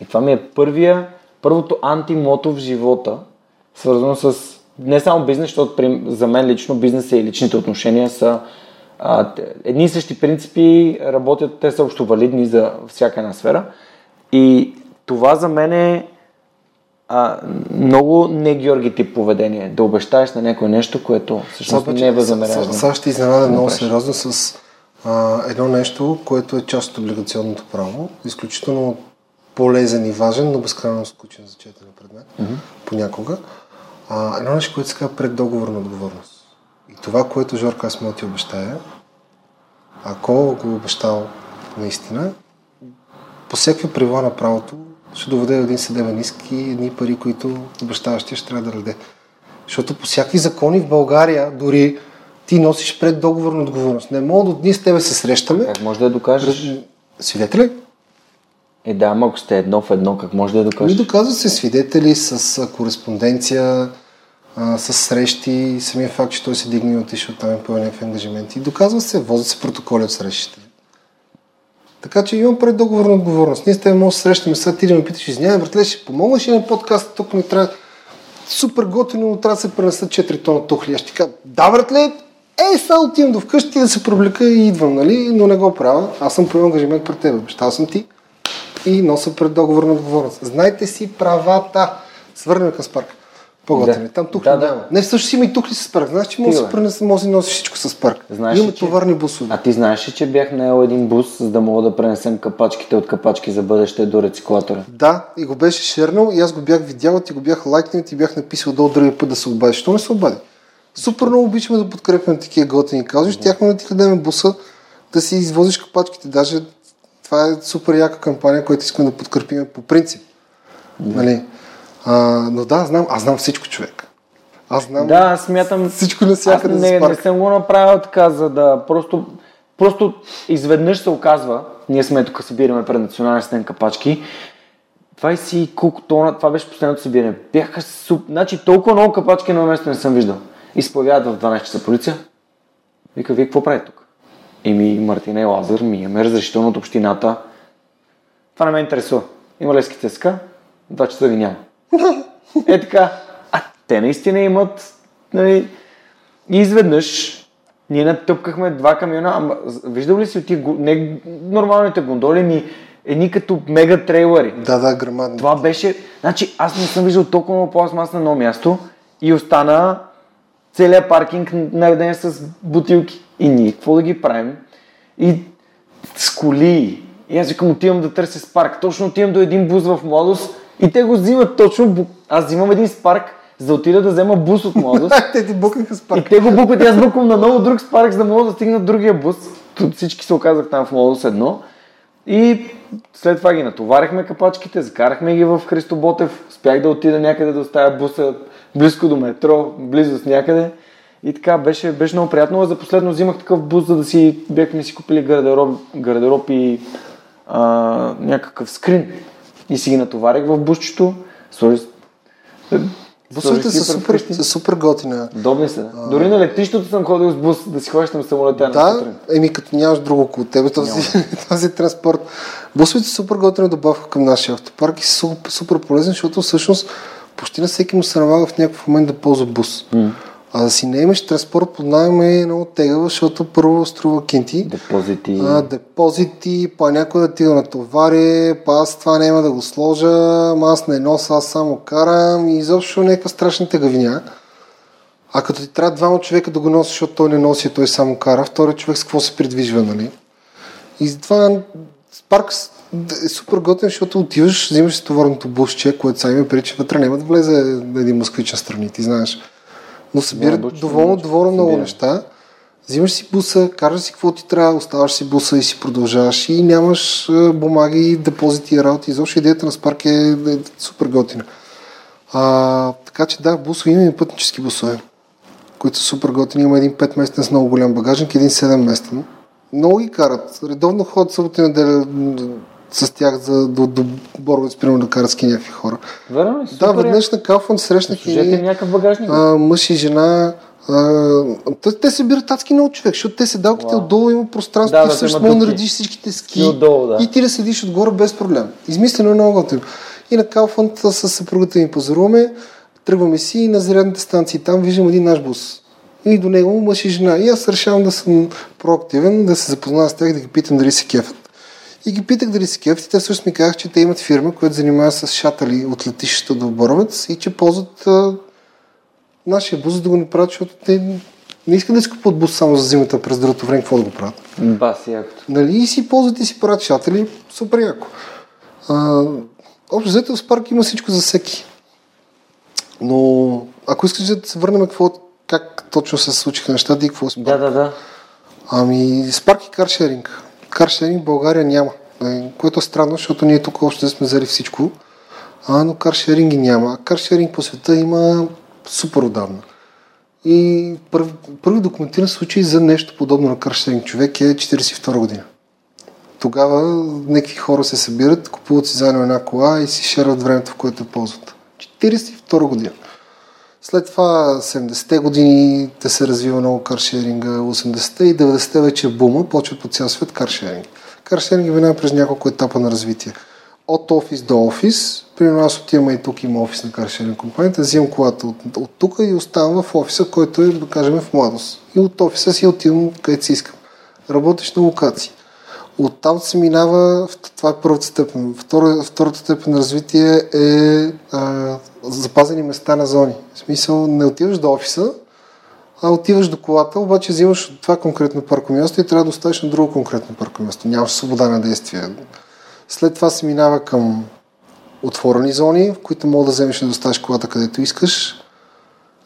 A: И това ми е първия, първото антимото в живота, свързано с не само бизнес, защото при, за мен лично бизнеса и личните отношения са а, едни и същи принципи, работят, те са общо валидни за всяка една сфера. И това за мен е а, много не Георги тип поведение. Да обещаеш на някой нещо, което всъщност не е възнамеряваш. да
B: Сега ще изненада много сериозно с а, едно нещо, което е част от облигационното право. Изключително полезен и важен, но безкрайно скучен за четене предмет. Понякога. А, едно нещо, което се казва преддоговорна отговорност. И това, което Жорка аз мога ти обещая, ако го обещал наистина, по всякакви правила на правото ще доведе до един съдебен иск и едни пари, които обещаващия ще трябва да даде. Защото по всякакви закони в България дори ти носиш преддоговорна отговорност. Не мога да дни с тебе се срещаме.
A: Как може да докажеш?
B: Свидетели?
A: Е, да, ама ако сте едно в едно, как може да докажеш?
B: доказват се свидетели с кореспонденция, а, с срещи, самия факт, че той се дигне и отишъл там и поел някакви ангажименти. Доказва се, возят се протоколи от срещите. Така че имам преддоговорна отговорност. Ние с теб може да срещаме, сега ти да ме питаш, извинявай, братле, ще помогнеш ли на подкаст, тук ми трябва супер готино, но трябва да се пренесат 4 тона тухли. Аз ще кажа, да, братле, ей, сега отивам до вкъщи да се привлека и идвам, нали? Но не го правя. Аз съм поел ангажимент пред теб. Обещал съм ти и нося пред договорна отговорност. Знайте си правата. Свърнем към Спарк. По-готини.
A: Да.
B: Там тухли
A: Да, да.
B: няма. Не, всъщност има и тухли с Спарк. Знаеш, че може да пренесе, може да носи всичко с Спарк.
A: Знаеш
B: Имаме
A: ли, че-
B: товарни бусове.
A: А ти знаеш ли, че бях наел един бус, за да мога да пренесем капачките от капачки за бъдеще до рециклатора?
B: Да, и го беше шернал и аз го бях видял, ти го бях лайкнал и ти бях написал долу другия път да се обадиш. Що не се обади? Супер много обичаме да подкрепяме такива готини каузи. Щяхме да ти дадем буса да си извозиш капачките. Даже това е супер яка кампания, която искаме да подкрепим по принцип. Нали? А, но да, знам, аз знам всичко човек. Аз знам
A: Да, аз смятам...
B: всичко навсякъде
A: Аз
B: за
A: не, не съм го направил така, за да просто... Просто изведнъж се оказва, ние сме тук събираме пред национален стен капачки, 20 и колко тона, това беше последното събиране. Бяха суп... Значи толкова много капачки на место не съм виждал. И се появяват в 12 часа полиция. Вика, вие какво правите тук? Еми, Мартина и Лазар, ми имаме разрешително от общината. Това не ме интересува. Има ли СКЦСК? Два часа ви няма. Е така. А те наистина имат, нали, и изведнъж ние натъпкахме два камиона, ама виждал ли си от тия, не нормалните гондоли, ми едни като мега трейлери.
B: Да, да, грамадни.
A: Това беше, значи аз не съм виждал толкова много пластмас на едно място и остана целият паркинг нареден с бутилки. И ние какво да ги правим? И с коли. И аз викам, отивам да търся спарк. Точно отивам до един бус в младост и те го взимат точно. Аз взимам един спарк, за да отида да взема бус от младост.
B: Те ти букнаха с
A: И те го букват, аз буквам на много друг спарк, за да мога да стигна другия бус. Тут всички се оказах там в младост едно. И след това ги натоварихме капачките, закарахме ги в Христо Ботев, спях да отида някъде да оставя буса близко до метро, близо с някъде. И така, беше, беше много приятно. За последно взимах такъв бус, за да си бяхме си купили гардероб, гардероб и а, някакъв скрин. И си ги натоварих в бусчето. Сложих
B: Бусовете са
A: Сложи
B: супер, супер готина.
A: Удобни са. Дори на летището съм ходил с бус да си хващам самолета
B: Да, еми като нямаш друго около тебе, този, този транспорт. Бусовете са супер готина добавка към нашия автопарк и са супер, супер полезни, защото всъщност почти на всеки му се налага в някакъв момент да ползва бус. А да си не имаш транспорт под найем е много тегаво, защото първо струва кинти.
A: Депозити.
B: А, депозити, па някой да ти го натовари, па аз това няма да го сложа, аз не нося, аз само карам и изобщо някаква страшна тегавиня. А като ти трябва двама човека да го носи, защото той не носи, той само кара, вторият човек с какво се придвижва, нали? И затова парк е супер готин, защото отиваш, взимаш си товарното бусче, което сега има преди, че вътре няма да влезе един москвич на страни, ти знаеш. Но събира
A: да
B: доволно, доволно много
A: събира.
B: неща. Взимаш си буса, караш си какво ти трябва, оставаш си буса и си продължаваш и нямаш бумаги, депозити и работи. Изобщо идеята на Спарк е, е супер готина. А, така че да, бусове има и пътнически бусове, които са супер готини. Има един 5 местен с много голям багажник, един 7 местен. Много ги карат. Редовно ходят събота и неделя с тях за, до, до Боровец, примерно да карат ски някакви хора.
A: Верно ли?
B: Да, веднъж на Калфанд срещнах
A: им някакъв багажник.
B: а, мъж и жена. А, те, те събират адски много човек, защото те седалките
A: Вау.
B: отдолу има пространство
A: Да,
B: и
A: да,
B: всъщност да наредиш всичките ски
A: И отдолу, да.
B: и ти да седиш отгоре без проблем. Измислено е много готино. И на Калфанд с съпругата ми пазаруваме, тръгваме си и на зарядните станции там виждам един наш бус. И до него мъж и жена. И аз решавам да съм проактивен, да се запозная с тях, да ги питам дали се кефят. И ги питах дали се кефят и те всъщност ми казаха, че те имат фирма, която занимава с шатали от летището до Боровец и че ползват а, нашия бус да го направят, защото те не искат да си купуват бус само за зимата, през другото време какво да го правят.
A: Баси якото.
B: Нали? И си ползват и си правят шатели, супер яко. А, общо взето в парк има всичко за всеки. Но ако искаш да се върнем какво, как точно се случиха нещата и какво се
A: Да, да, да.
B: Ами, Spark и каршеринг. Каршеринг в България няма. Е, Което е странно, защото ние тук още сме взели всичко, а, но каршеринги няма. Каршеринг по света има супер отдавна. И първи, първи документиран случай за нещо подобно на каршеринг човек е 42 година. Тогава някакви хора се събират, купуват си заедно една кола и си шерват времето, в което ползват. 42 година. След това 70-те години те се развива много каршеринга, 80-те и 90-те вече бума, почват по цял свет каршеринг. Каршеринг минава през няколко етапа на развитие. От офис до офис, примерно аз отивам и тук има офис на каршеринг компанията, взимам колата от, от тук и оставам в офиса, който е, да кажем, в младост. И от офиса си отивам където си искам. Работиш на локации. Оттам се минава, това е първата степен. Втора, втората степен на развитие е а, запазени места на зони. В смисъл, не отиваш до офиса, а отиваш до колата, обаче взимаш от това конкретно паркомясто и трябва да оставиш на друго конкретно паркомясто. Нямаш свобода на действие. След това се минава към отворени зони, в които мога да вземеш и да оставиш колата където искаш.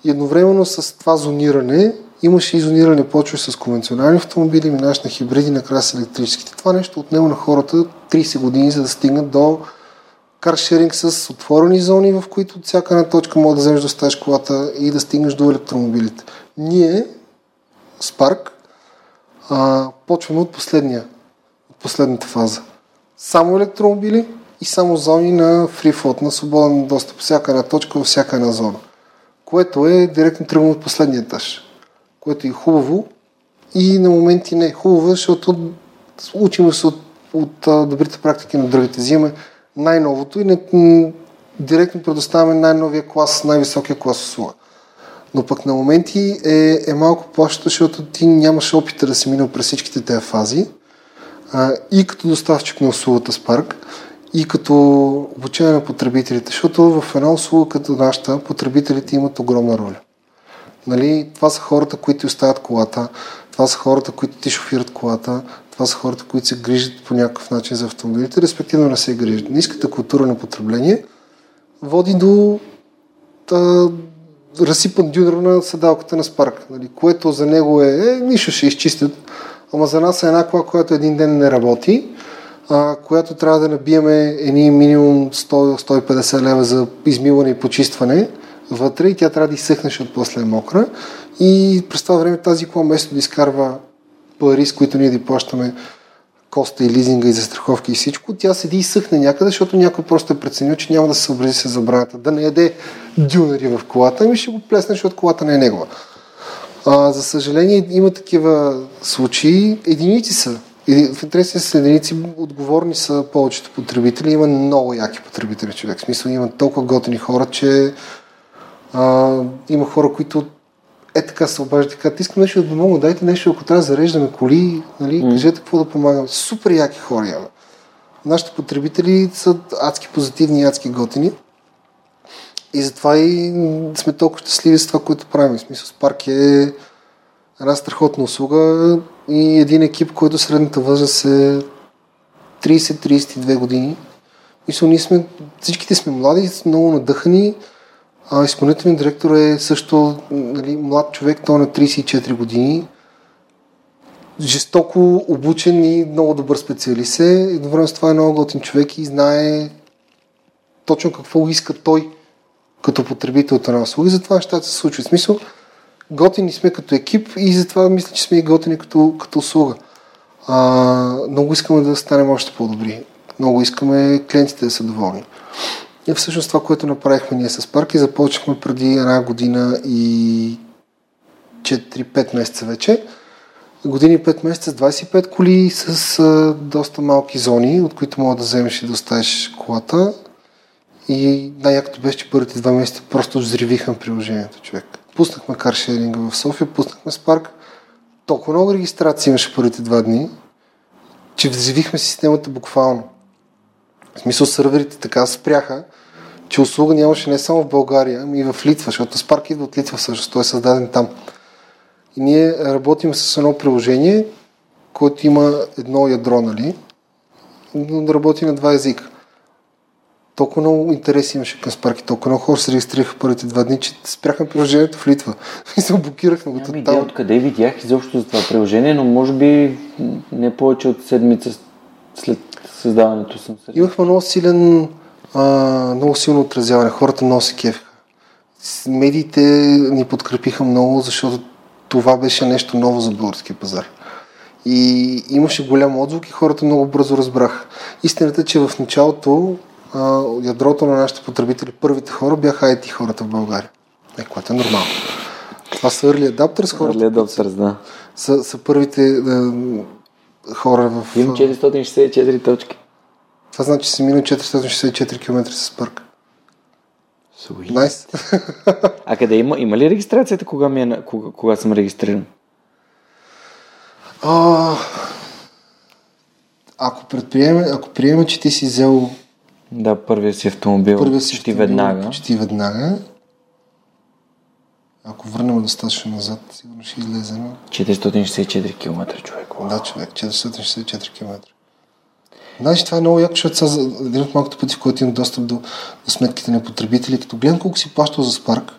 B: И едновременно с това зониране имаше и зониране, почваш с конвенционални автомобили, минаш на хибриди, накрая с електрическите. Това нещо отнема на хората 30 години, за да стигнат до каршеринг с отворени зони, в които от всяка една точка мога да вземеш да оставиш колата и да стигнеш до електромобилите. Ние, Spark, а, почваме от последния, от последната фаза. Само електромобили и само зони на float, на свободен достъп, всяка една точка, във всяка една зона. Което е директно тръгнало от последния етаж. Което е хубаво и на моменти не е хубаво, защото учим се от, от а, добрите практики на другите. Взимаме най-новото и не, директно предоставяме най-новия клас, най-високия клас услуга. Но пък на моменти е, е малко плаща, защото ти нямаш опита да си минал през всичките тези фази. А, и като доставчик на услугата Spark, и като обучение на потребителите, защото в една услуга като нашата потребителите имат огромна роля. Нали, това са хората, които оставят колата, това са хората, които ти шофират колата, това са хората, които се грижат по някакъв начин за автомобилите, респективно не се грижат. Ниската култура на потребление води до та, разсипан дюнер на седалката на Спарк, нали, което за него е, е, нищо ще изчистят, ама за нас е една кола, която един ден не работи, а, която трябва да набиеме едни минимум 100-150 лева за измиване и почистване вътре и тя трябва да изсъхне, защото после е мокра. И през това време тази кола, вместо да изкарва пари, с които ние да плащаме коста и лизинга и застраховки и всичко, тя седи и съхне някъде, защото някой просто е преценил, че няма да се съобрази с забраната, да не яде дюнери в колата, ами ще го плесне, защото колата не е негова. А, за съжаление има такива случаи, единици са. В интересни са единици, отговорни са повечето потребители. Има много яки потребители, човек. В смисъл има толкова готини хора, че а, има хора, които е така се обаждат, така, искам нещо да помогна, дайте нещо, ако трябва да зареждаме коли, нали, mm. кажете какво да помагам. Супер яки хора има. Нашите потребители са адски позитивни и адски готини. И затова и сме толкова щастливи с това, което правим. В смисъл, Спарк е една страхотна услуга и един екип, който средната възраст е 30-32 години. Мисля, ние сме, всичките сме млади, много надъхани. А изпълнителният директор е също нали, млад човек, той е на 34 години. Жестоко обучен и много добър специалист е. Едновременно с това е много готин човек и знае точно какво иска той като потребител от една услуга. Затова нещата се случват. В смисъл, готини сме като екип и затова мисля, че сме и готини като, като услуга. А, много искаме да станем още по-добри. Много искаме клиентите да са доволни. И всъщност това, което направихме ние с парки, започнахме преди една година и 4-5 месеца вече. Години 5 месеца с 25 коли с а, доста малки зони, от които мога да вземеш и да оставиш колата. И най-якото беше, че първите два месеца просто взривихме приложението, човек. Пуснахме каршеринга в София, пуснахме Spark. Толкова много регистрации имаше първите два дни, че взривихме системата буквално. В смисъл сърверите така спряха, че услуга нямаше не само в България, ами и в Литва, защото Spark идва от Литва всъщност, той е създаден там. И ние работим с едно приложение, което има едно ядро, нали? Но да работи на два езика толкова много интерес имаше към Spark толкова много хора се регистрираха първите два дни, че спряхме приложението в Литва и се блокирахме
A: го тотално. откъде видях изобщо за това приложение, но може би не повече от седмица след създаването съм се.
B: Имахме много силен, а, много силно отразяване. Хората много се кефиха. Медиите ни подкрепиха много, защото това беше нещо ново за българския пазар. И имаше голям отзвук и хората много бързо разбраха. Истината е, че в началото а, ядрото на нашите потребители, първите хора бяха IT хората в България. Е, което е нормално. Това са early adapters хората.
A: Early adapters, да.
B: Са, са първите е, хора в...
A: Имам 464 точки.
B: Това значи, че си минал 464 км с парк.
A: Найс. Nice. а къде има? Има ли регистрацията, кога, ми е, кога, кога съм регистриран?
B: А, ако предприеме, ако приеме, че ти си взел
A: да, първият си автомобил. Първият си почти автомобил, веднага.
B: Почти веднага. Ако върнем достатъчно назад, сигурно ще излезем.
A: 464 км, човек.
B: Да, човек, 464 км. Знаеш, това е много яко, защото сега един от малкото пъти, в който имам достъп до, до сметките на потребители, като гледам колко си плащал за спарк,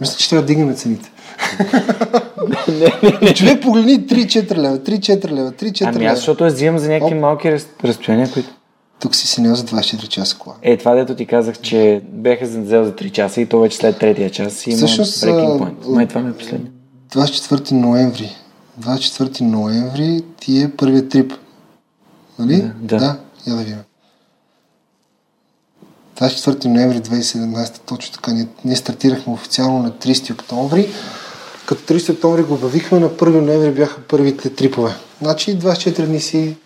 B: мисля, че трябва да дигнем цените. Човек погледни 3-4 лева, 3-4 лева, 3-4 лева.
A: Ами аз, защото аз взимам за някакви малки разстояния, които...
B: Тук си си за 24 часа кола.
A: Е, това дето ти казах, че беха взел за 3 часа и то вече след третия час има Всъщност, breaking point. Май това ми е последно.
B: 24 ноември. 24 ноември ти е първият трип. Нали?
A: Да. Да,
B: я да видим. 24 ноември 2017, точно така. Ние, ние стартирахме официално на 30 октомври. Като 30 октомври го обявихме, на 1 ноември бяха първите трипове. Значи 24 дни си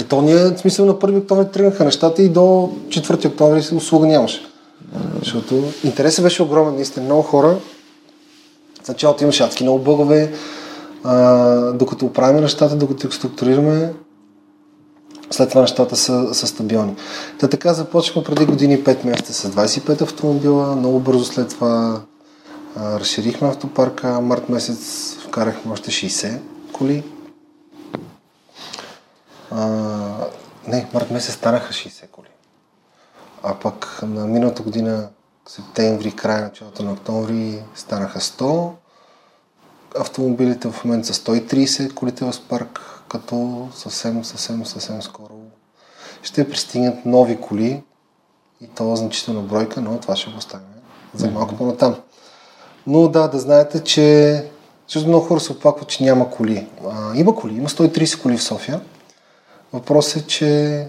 B: и то ние, в смисъл на 1 октомври тръгнаха нещата и до 4 октомври услуга нямаше. Защото интересът беше огромен, наистина много хора. В началото имаше адски много бъгове, а, докато оправим нещата, докато ги структурираме, след това нещата са, са стабилни. Та така започнахме преди години 5 месеца с 25 автомобила, много бързо след това а, разширихме автопарка, март месец вкарахме още 60 коли, а, не, март месец станаха 60 коли. А пък на миналата година, септември, край, началото на октомври, станаха 100. Автомобилите в момента са 130 колите в парк, като съвсем, съвсем, съвсем скоро ще пристигнат нови коли и то значителна бройка, но това ще го оставим за малко по-натам. Но да, да знаете, че Защото много хора се оплакват, че няма коли. А, има коли, има 130 коли в София. Въпросът е, че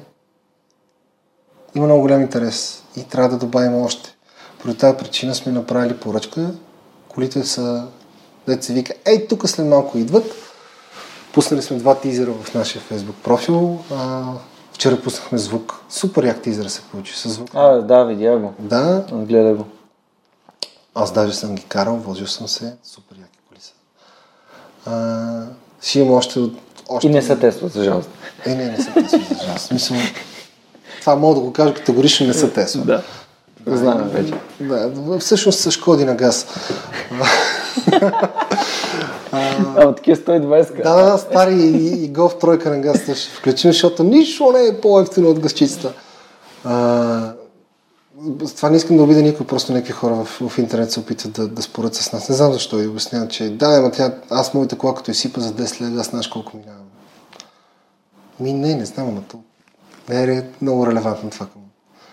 B: има много голям интерес и трябва да добавим още. Поради тази причина сме направили поръчка. Колите са, дете се вика, ей, тук след малко идват. Пуснали сме два тизера в нашия фейсбук профил. А, вчера пуснахме звук. Супер як тизера се получи с звук.
A: А, да, видя го.
B: Да,
A: Гледа го.
B: аз даже съм ги карал, возил съм се. Супер яки коли са. А, ще има още... още...
A: И не са Тесла, за жалост.
B: Е, не, не са Тесла, за жалост. Смисъл, това мога да го кажа категорично, не са Тесла.
A: Да. Знаем вече.
B: Да, всъщност са Шкоди на газ.
A: А, такива 120
B: Да, да, стари и, и голф тройка на газ ще включим, защото нищо не е по-ефтино от газчицата. А, с това не искам да обида никой, просто някакви хора в, в интернет се опитват да, да спорят с нас. Не знам защо и обяснявам, че да, ама тя, аз моята кола като изсипа за 10 лева, аз знаеш колко минавам. Ми не, не знам, ама то не е много релевантно това към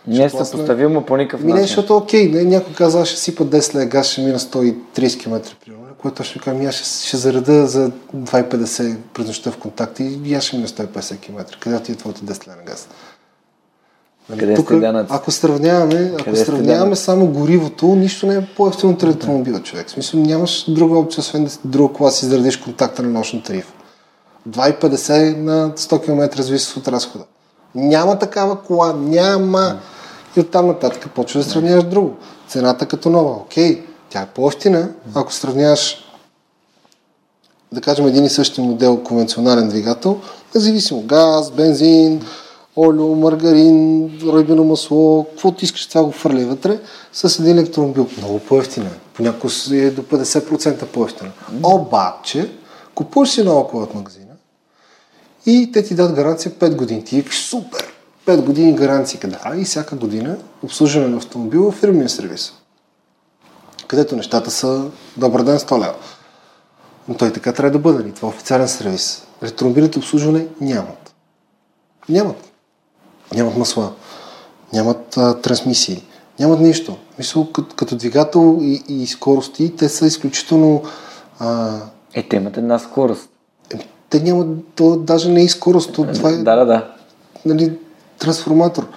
A: Не е съпоставимо по никакъв
B: Ми не,
A: начин.
B: защото окей, не, някой каза, аз ще сипа 10 лева газ, ще мина 130 км примерно, ще кажа, ми аз ще, ще зареда за 2,50 през нощта в контакти и аз ще мина 150 км. Къде ти е твоите 10 лева на газ? Нали,
A: Къде данъци?
B: ако сравняваме, ако
A: сте
B: сравняваме само горивото, нищо не е по-ефтино от електромобила, човек. В смисъл, нямаш друга опция, освен да друга кола си изградиш контакта на нощна тарифа. 2,50 на 100 км зависи от разхода. Няма такава кола, няма. И оттам нататък почва да сравняваш друго. Цената като нова, окей, тя е по-ефтина, ако сравняваш да кажем един и същи модел конвенционален двигател, независимо газ, бензин, олио, маргарин, ройбено масло, каквото искаш, това го фърля вътре, с един електромобил. Много по-ефтина. е. Понякога е до 50% по-ефтина. Обаче, купуваш си нова кола от магазина и те ти дадат гаранция 5 години. Ти викаш, супер! 5 години гаранция. Да, и всяка година обслужване на автомобила в фирмния сервис. Където нещата са добър ден 100 лева. Но той така трябва да бъде. нали? Това е официален сервис. Електромобилите обслужване нямат. Нямат. Нямат масла. Нямат а, трансмисии. Нямат нищо. Мисъл, като, като двигател и, и скорости, те са изключително... А,
A: Е, те имат една скорост.
B: е, те нямат... То даже не е и скорост. То, това е
A: Да, да, да.
B: нали, трансформатор.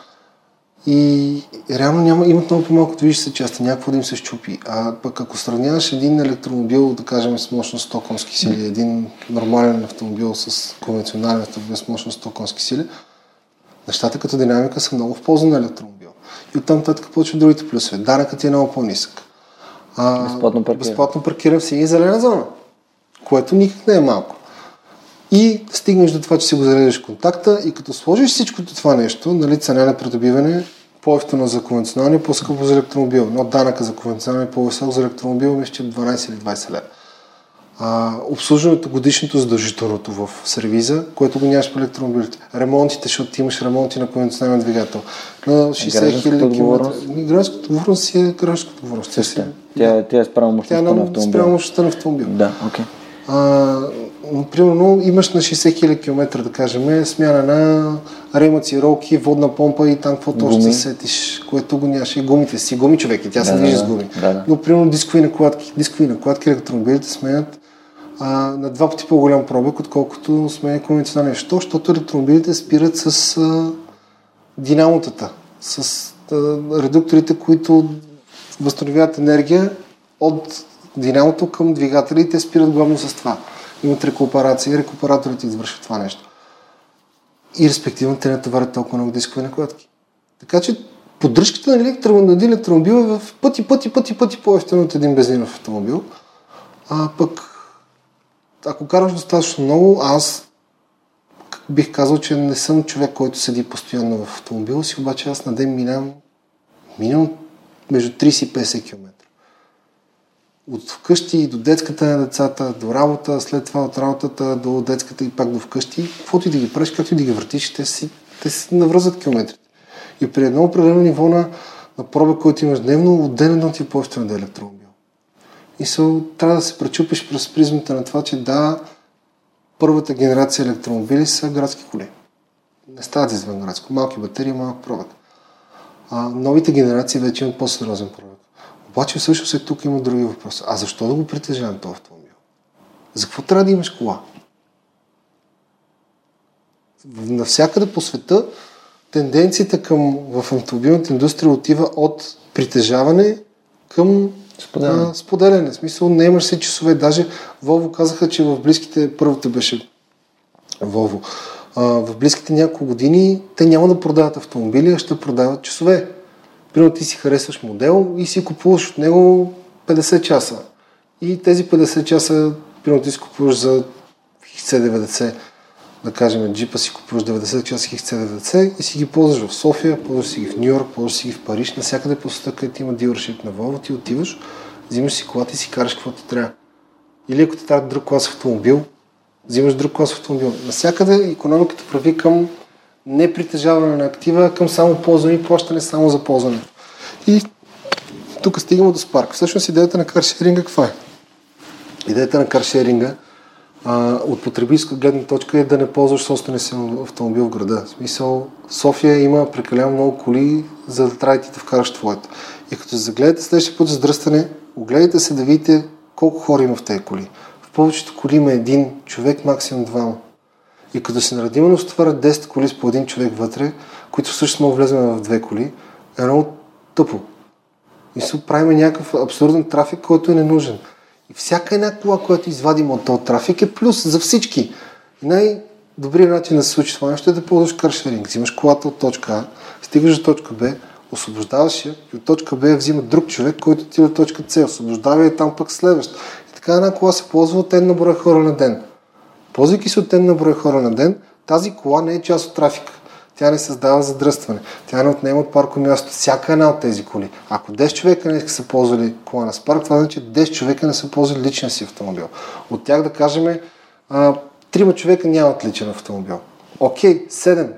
B: И реално няма, имат много по-малко движещи части, някакво да им се щупи. А пък ако сравняваш един електромобил, да кажем, с мощност 100 конски сили, един нормален автомобил с конвенционален автомобил с мощност 100 конски сили, нещата като динамика са много в полза на електромобил. И оттам нататък почват другите плюсове. Данъкът ти е много по-нисък. А,
A: Безплатно паркиране.
B: Безплатно паркиране в синя и зелена зона, което никак не е малко. И стигнеш до това, че си го зареждаш контакта и като сложиш всичкото това нещо, нали, цена на придобиване, по-ефтино за конвенционалния, по-скъпо за електромобил. Но данъка за конвенционалния е по-висок за електромобил, мисля, че 12 или 20 лева. А, обслужването годишното задължителното в сервиза, което го нямаш по електромобилите. Ремонтите, защото ти имаш ремонти на конвенционален двигател. На 60
A: Гражданската
B: хиляди километра. Гражданската отговорност си е гражданската отговорност. Тя,
A: Същата. Тя, тя е спрямо
B: тя е
A: мощността на автомобила.
B: спрямо мощността на автомобил.
A: Да, окей.
B: А, но, примерно имаш на 60 хиляди км, да кажем, смяна на ремъци, ролки, водна помпа и там каквото още се сетиш, което го нямаше. И гумите си, гуми човек, и тя се
A: Да,
B: движи
A: да,
B: с гуми.
A: да.
B: Но примерно дискови накладки. Дискови накладки електромобилите сменят а, на два пъти по-голям пробег, отколкото сме конвенционални. Що? Защото електромобилите спират с а, динамотата, с а, редукторите, които възстановяват енергия от динамото към двигателя и те спират главно с това. Имат рекуперация и рекуператорите извършват това нещо. И респективно те натоварят толкова много дискови накладки. Така че поддръжката на, електро, на един електромобил е в пъти, пъти, пъти, пъти по-ефтино от един бензинов автомобил. А пък, ако караш достатъчно много, аз бих казал, че не съм човек, който седи постоянно в автомобила си, обаче аз на ден минавам минимум между 30 и 50 км. От вкъщи до детската на децата, до работа, след това от работата до детската и пак до вкъщи. Каквото и да ги правиш, както и да ги въртиш, те си, те си навръзват километрите. И при едно определено ниво на, на пробег, който имаш дневно, от ден едно ти по-ефтино да е електромобил. И се, трябва да се пречупиш през призмата на това, че да, първата генерация електромобили са градски коли. Не стават извън градско. Малки батерии, малък пробег. А, новите генерации вече имат по-сериозен пробег. Обаче всъщност е тук има други въпроси. А защо да го притежавам този автомобил? За какво трябва да имаш кола? Навсякъде по света тенденцията към в автомобилната индустрия отива от притежаване към
A: Споделяне.
B: А, споделяне. В смисъл, не имаш се часове. Даже Volvo казаха, че в близките, първата беше а, в близките няколко години те няма да продават автомобили, а ще продават часове. Примерно ти си харесваш модел и си купуваш от него 50 часа. И тези 50 часа, примерно ти си купуваш за XC90, да кажем, джипа си купуваш 90 часа XC90 и си ги ползваш в София, ползваш си ги в Нью Йорк, ползваш си ги в Париж, навсякъде по света, където има дилършип на Volvo, ти отиваш, взимаш си колата и си караш какво ти трябва. Или ако ти трябва друг клас автомобил, взимаш друг клас автомобил. Насякъде економиката прави към не притежаване на актива, към само ползване и плащане само за ползване. И тук стигаме до Spark. Всъщност идеята на каршеринга каква е? Идеята на каршеринга а, от потребителска гледна точка е да не ползваш собствения си автомобил в града. В смисъл, София има прекалено много коли, за да трябва ти да вкараш твоята. И като се загледате следващия път за здръстване, огледайте се да видите колко хора има в тези коли. В повечето коли има един човек, максимум двама. И като се наредим да стоварят 10 коли с по един човек вътре, които всъщност могат влезем в две коли, е много тъпо. И се правим някакъв абсурден трафик, който е ненужен. И всяка една кола, която извадим от този трафик е плюс за всички. И най-добрият начин да се случи това нещо е да ползваш каршеринг. Взимаш колата от точка А, стигаш до точка Б, освобождаваш я и от точка Б взима друг човек, който ти от точка С, освобождава я там пък следващ. И така една кола се ползва от една брой хора на ден. Ползвайки се от една брой хора на ден, тази кола не е част от трафика. Тя не създава задръстване. Тя не отнема от парко място. Всяка една от тези коли. Ако 10 човека не са ползвали кола на Спарк, това значи 10 човека не са ползвали личен си автомобил. От тях да кажем, трима човека нямат личен автомобил. Окей, 7,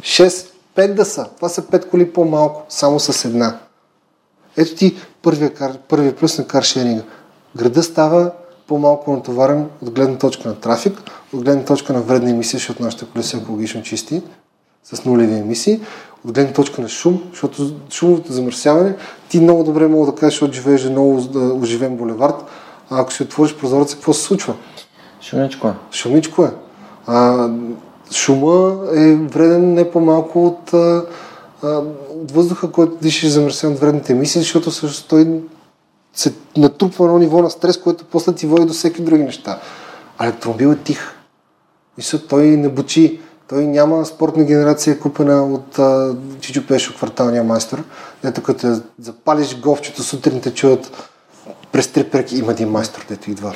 B: 6, 5 да са. Това са 5 коли по-малко, само с една. Ето ти първия, кар, първия плюс на каршеринга. Града става по-малко натоварен от гледна точка на трафик, от гледна точка на вредни емисии, защото нашите коли са екологично чисти, с нулеви емисии, от гледна точка на шум, защото шумовото замърсяване, ти много добре мога да кажеш, защото живееш много оживен булевард, а ако си отвориш прозореца, какво се случва?
A: Шумичко е.
B: Шумичко е. А, шума е вреден не по-малко от, а, от въздуха, който дишаш замърсен от вредните емисии, защото също той се натрупва на ниво на стрес, което после ти води до всеки други неща. А електромобил е тих. Мисля, той не бучи. Той няма спортна генерация, купена от а, Чичо Пешо, кварталния майстор. Дето като запалиш говчето сутрин те чуят през три перки. Има един майстор, дето идва.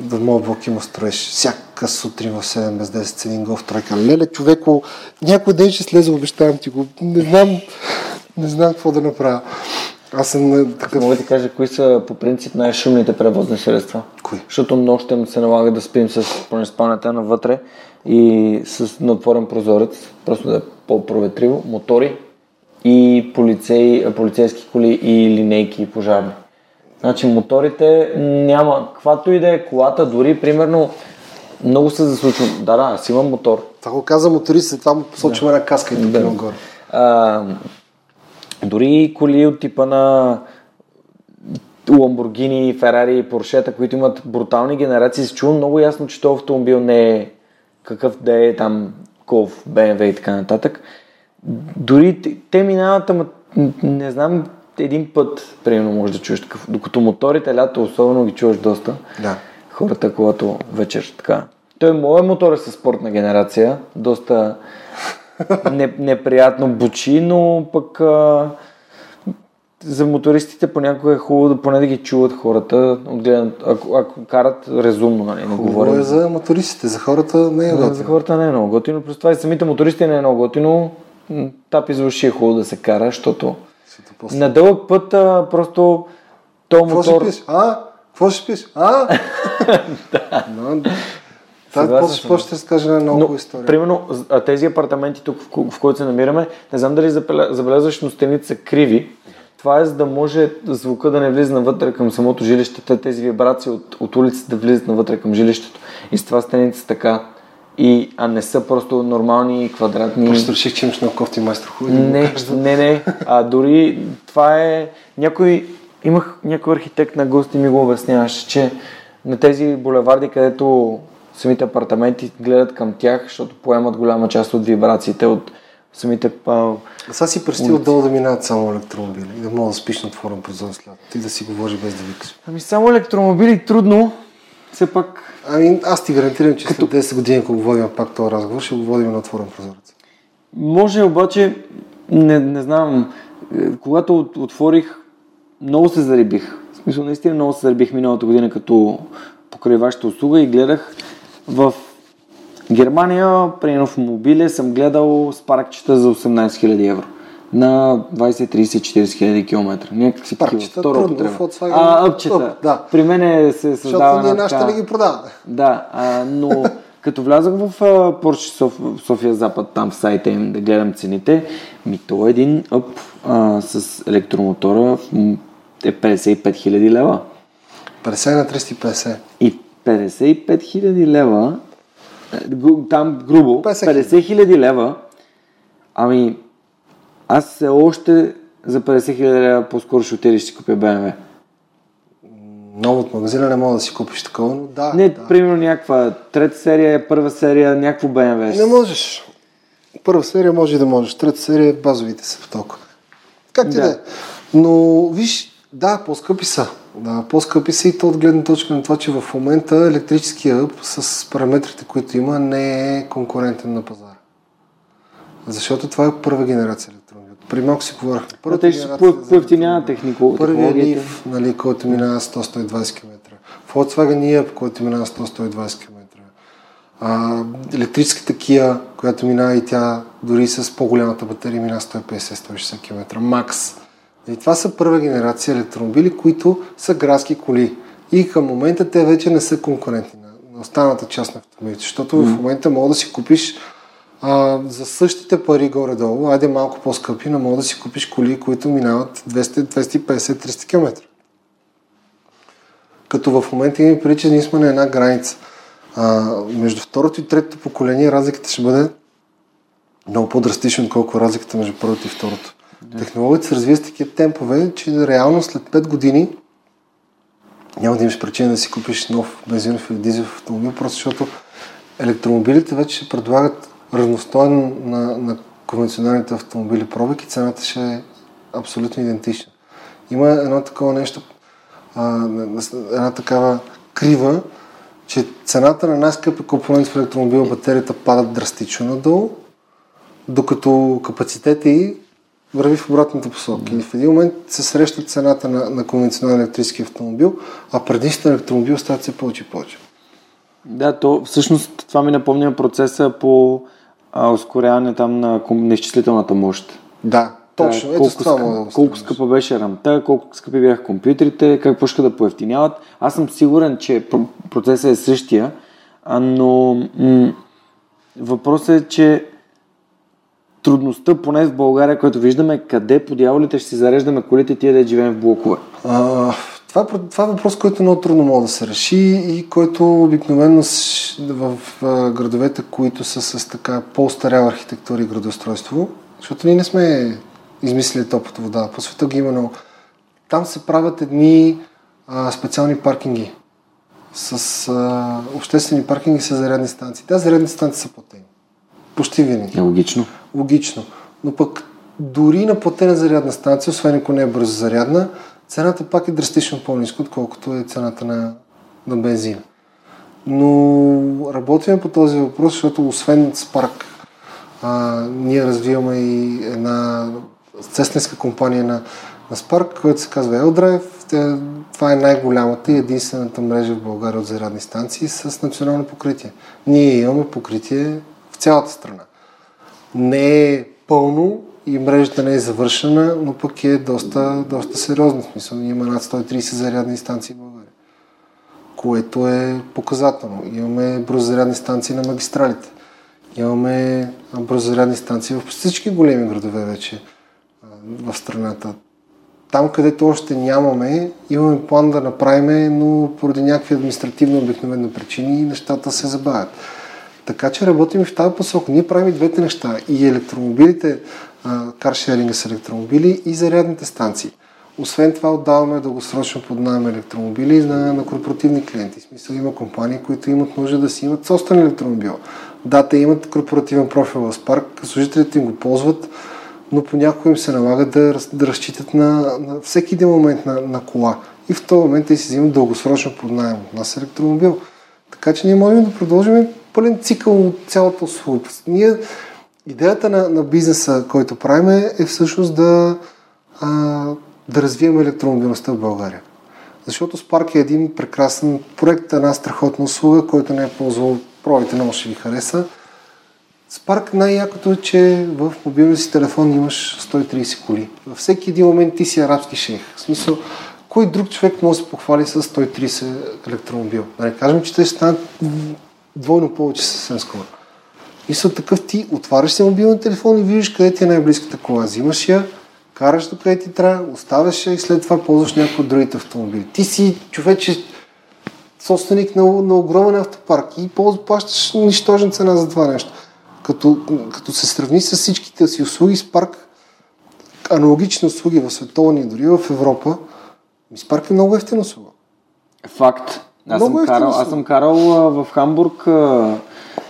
B: В моят блок има строеж. Всяка сутрин в 7 без 10 с един гов тройка. Леле, човеко, някой ден ще слезе, обещавам ти го. Не знам, не знам какво да направя. Аз съм такъв...
A: Мога да ти кажа, кои са по принцип най-шумните превозни средства.
B: Кои?
A: Защото нощем се налага да спим с спалнята навътре и с натворен прозорец, просто да е по-проветриво, мотори и полицей, полицейски коли и линейки пожарни. Значи моторите няма, каквато и да е колата, дори примерно много се заслучва. Да, да, аз имам мотор.
B: Това го каза моторист, това му посочваме да. една каска и тук
A: Да.
B: нагоре.
A: Дори коли от типа на Ламборгини, Ферари Поршета, които имат брутални генерации, се чува много ясно, че този автомобил не е какъв да е там Golf, BMW и така нататък. Дори те- те минават, ама не знам, един път, примерно, може да чуеш такъв. Докато моторите лято особено ги чуваш доста.
B: Да.
A: Хората, когато вечер така. Той моят мотор е със спортна генерация, доста не, неприятно бучи, но пък а, за мотористите понякога е хубаво да поне да ги чуват хората, от гледна, ако, ако карат разумно, нали, не говорим.
B: е за мотористите, за хората не е готино.
A: за хората не е много готино, плюс това и самите мотористи не е много готино. За уши е хубаво да се кара, защото на дълъг път а, просто то
B: Какво ще
A: мотор...
B: пиш? А? Какво ще пиш? А? да. Това после
A: съм.
B: какво ще разкаже на много
A: Но,
B: история.
A: примерно, а тези апартаменти тук, в, в които се намираме, не знам дали забеля- забелязваш, но стените са криви. Това е за да може звука да не влиза навътре към самото жилище, те- тези вибрации от, от улицата да влизат навътре към жилището. И с това стените са така. И, а не са просто нормални квадратни.
B: Просто реших, че имаш много кофти майстор. Хубаво да
A: Не,
B: кажеш.
A: не, не. А дори това е... Някой... Имах някой архитект на гости ми го обясняваше, че на тези булеварди, където самите апартаменти гледат към тях, защото поемат голяма част от вибрациите от самите... А...
B: Сега си представи отдолу да минават само електромобили и да мога да спиш на отворен прозорец след и да си говори без да викаш.
A: Ами само електромобили трудно, все пак...
B: Ами аз ти гарантирам, че Като... след 10 години, ако го водим пак този разговор, ще го водим на отворен прозорец.
A: Може обаче, не, не знам, е, когато отворих, много се зарибих. В смисъл, наистина много се зарибих миналата година, като покрай вашата услуга и гледах в Германия, примерно в мобиле, съм гледал спаркчета за 18 000 евро на 20, 30, 40 хиляди километра. Някакси
B: такива. Втора употреба.
A: А, ъпчета. Да. При мен се създава
B: Защото ние нашите не ги продаваме.
A: Да, а, но като влязах в Porsche Соф... София Запад, там в сайта им да гледам цените, ми то един ъп а, с електромотора е 55 хиляди лева.
B: 50 на 350.
A: И 55 хиляди лева, е, там грубо, 50 хиляди лева, ами аз все още за 50 хиляди лева по-скоро ще отидеш и си купя BMW.
B: Много от магазина не мога да си купиш такова, но да.
A: Не,
B: да.
A: примерно някаква трета серия, първа серия, някакво BMW.
B: Не можеш. Първа серия може да можеш. Трета серия базовите са в толкова. Как ти да. да е? Но виж, да, по-скъпи са. Да, по-скъпи са и то от гледна точка на това, че в момента електрическия ъп с параметрите, които има, не е конкурентен на пазара. Защото това е първа генерация електромобил. При малко си говорихме.
A: Първата да, генерация по-ефтинява технико.
B: Първият NIF, нали, който минава 100-120 км. Volkswagen EF, който минава 100-120 км. А, електрическата Kia, която минава и тя дори с по-голямата батерия минава 150-160 км. Макс. И това са първа генерация електромобили, които са градски коли. И към момента те вече не са конкурентни на, на останалата част на автомобилите, защото mm. в момента мога да си купиш а, за същите пари горе-долу, айде малко по-скъпи, но мога да си купиш коли, които минават 200-250-300 км. Като в момента имаме преди, че ние сме на една граница. А, между второто и третото поколение разликата ще бъде много по-драстична, колко разликата между първото и второто. Технологията се развива с такива темпове, че реално след 5 години няма да имаш причина да си купиш нов бензинов или дизелов автомобил, просто защото електромобилите вече ще предлагат равностойно на, на конвенционалните автомобили пробег цената ще е абсолютно идентична. Има едно такова нещо, а, една такава крива, че цената на най-скъпи компонент в електромобила, батерията падат драстично надолу, докато капацитета и върви в обратната посока. Mm. И в един момент се среща цената на, на конвенционален електрически автомобил, а предишният електромобил стават все повече и повече.
A: Да, то всъщност това ми напомня процеса по а, ускоряване там на, на изчислителната мощ.
B: Да, точно.
A: Ето колко, това скъпа, да колко скъпа беше рамта, колко скъпи бяха компютрите, как почнаха да поевтиняват. Аз съм сигурен, че процесът е същия, но м- въпросът е, че трудността, поне в България, което виждаме, къде по дяволите ще си зареждаме колите тия да живеем в блокове?
B: А, това, това е въпрос, който много трудно може да се реши и който обикновено в градовете, които са с така по-старяла архитектура и градоустройство, защото ние не сме измислили топлата вода, по света ги има много. Там се правят едни а, специални паркинги с а, обществени паркинги с зарядни станции. Тези зарядни станции са платени. Почти винаги.
A: Е, логично.
B: Логично. Но пък дори на платена зарядна станция, освен ако не е бързо зарядна, цената пак е драстично по-ниска, отколкото е цената на, на бензина. Но работим по този въпрос, защото освен Spark, а, ние развиваме и една сестненска компания на, на Spark, която се казва Eldrive. Това е най-голямата и единствената мрежа в България от зарядни станции с национално покритие. Ние имаме покритие цялата страна. Не е пълно, и мрежата не е завършена, но пък е доста, доста сериозна. В смисъл, има над 130 зарядни станции в България, което е показателно. Имаме бързозарядни станции на магистралите. Имаме бързозарядни станции в всички големи градове вече в страната. Там, където още нямаме, имаме план да направим, но поради някакви административно обикновени причини нещата се забавят. Така че работим и в тази посока. Ние правим и двете неща. И електромобилите каршеринга с електромобили и зарядните станции. Освен това отдаваме дългосрочно под найем електромобили на, на корпоративни клиенти. В смисъл има компании, които имат нужда да си имат собствен електромобил. Да, те имат корпоративен профил в Spark, служителите им го ползват, но понякога им се налага да, да разчитат на, на всеки един момент на, на кола. И в този момент те си взимат дългосрочно под найем от нас електромобил. Така че ние можем да продължим пълен цикъл от цялата услуга. Ние, идеята на, на бизнеса, който правим е всъщност да, а, да развием електромобилността в България. Защото Spark е един прекрасен проект, една страхотна услуга, който не е ползвал, пробайте, много ще ви хареса. Spark най-якото е, че в мобилния си телефон имаш 130 коли. Във всеки един момент ти си арабски шейх. В смисъл, кой друг човек може да се похвали с 130 електромобил? Да не кажем, че те ще станат двойно повече съвсем скоро. Мисъл такъв ти, отваряш си мобилен телефон и виждаш къде ти е най-близката кола. Взимаш я, караш до къде ти трябва, оставяш я и след това ползваш някой от другите автомобили. Ти си човече собственик на, на огромен автопарк и плащаш нищожна цена за това нещо. Като, като се сравни с всичките си услуги с парк, аналогични услуги в световни, дори в Европа, Спарк е много ефтина услуга.
A: Факт. Аз много съм, карал, аз съм карал а, в Хамбург а,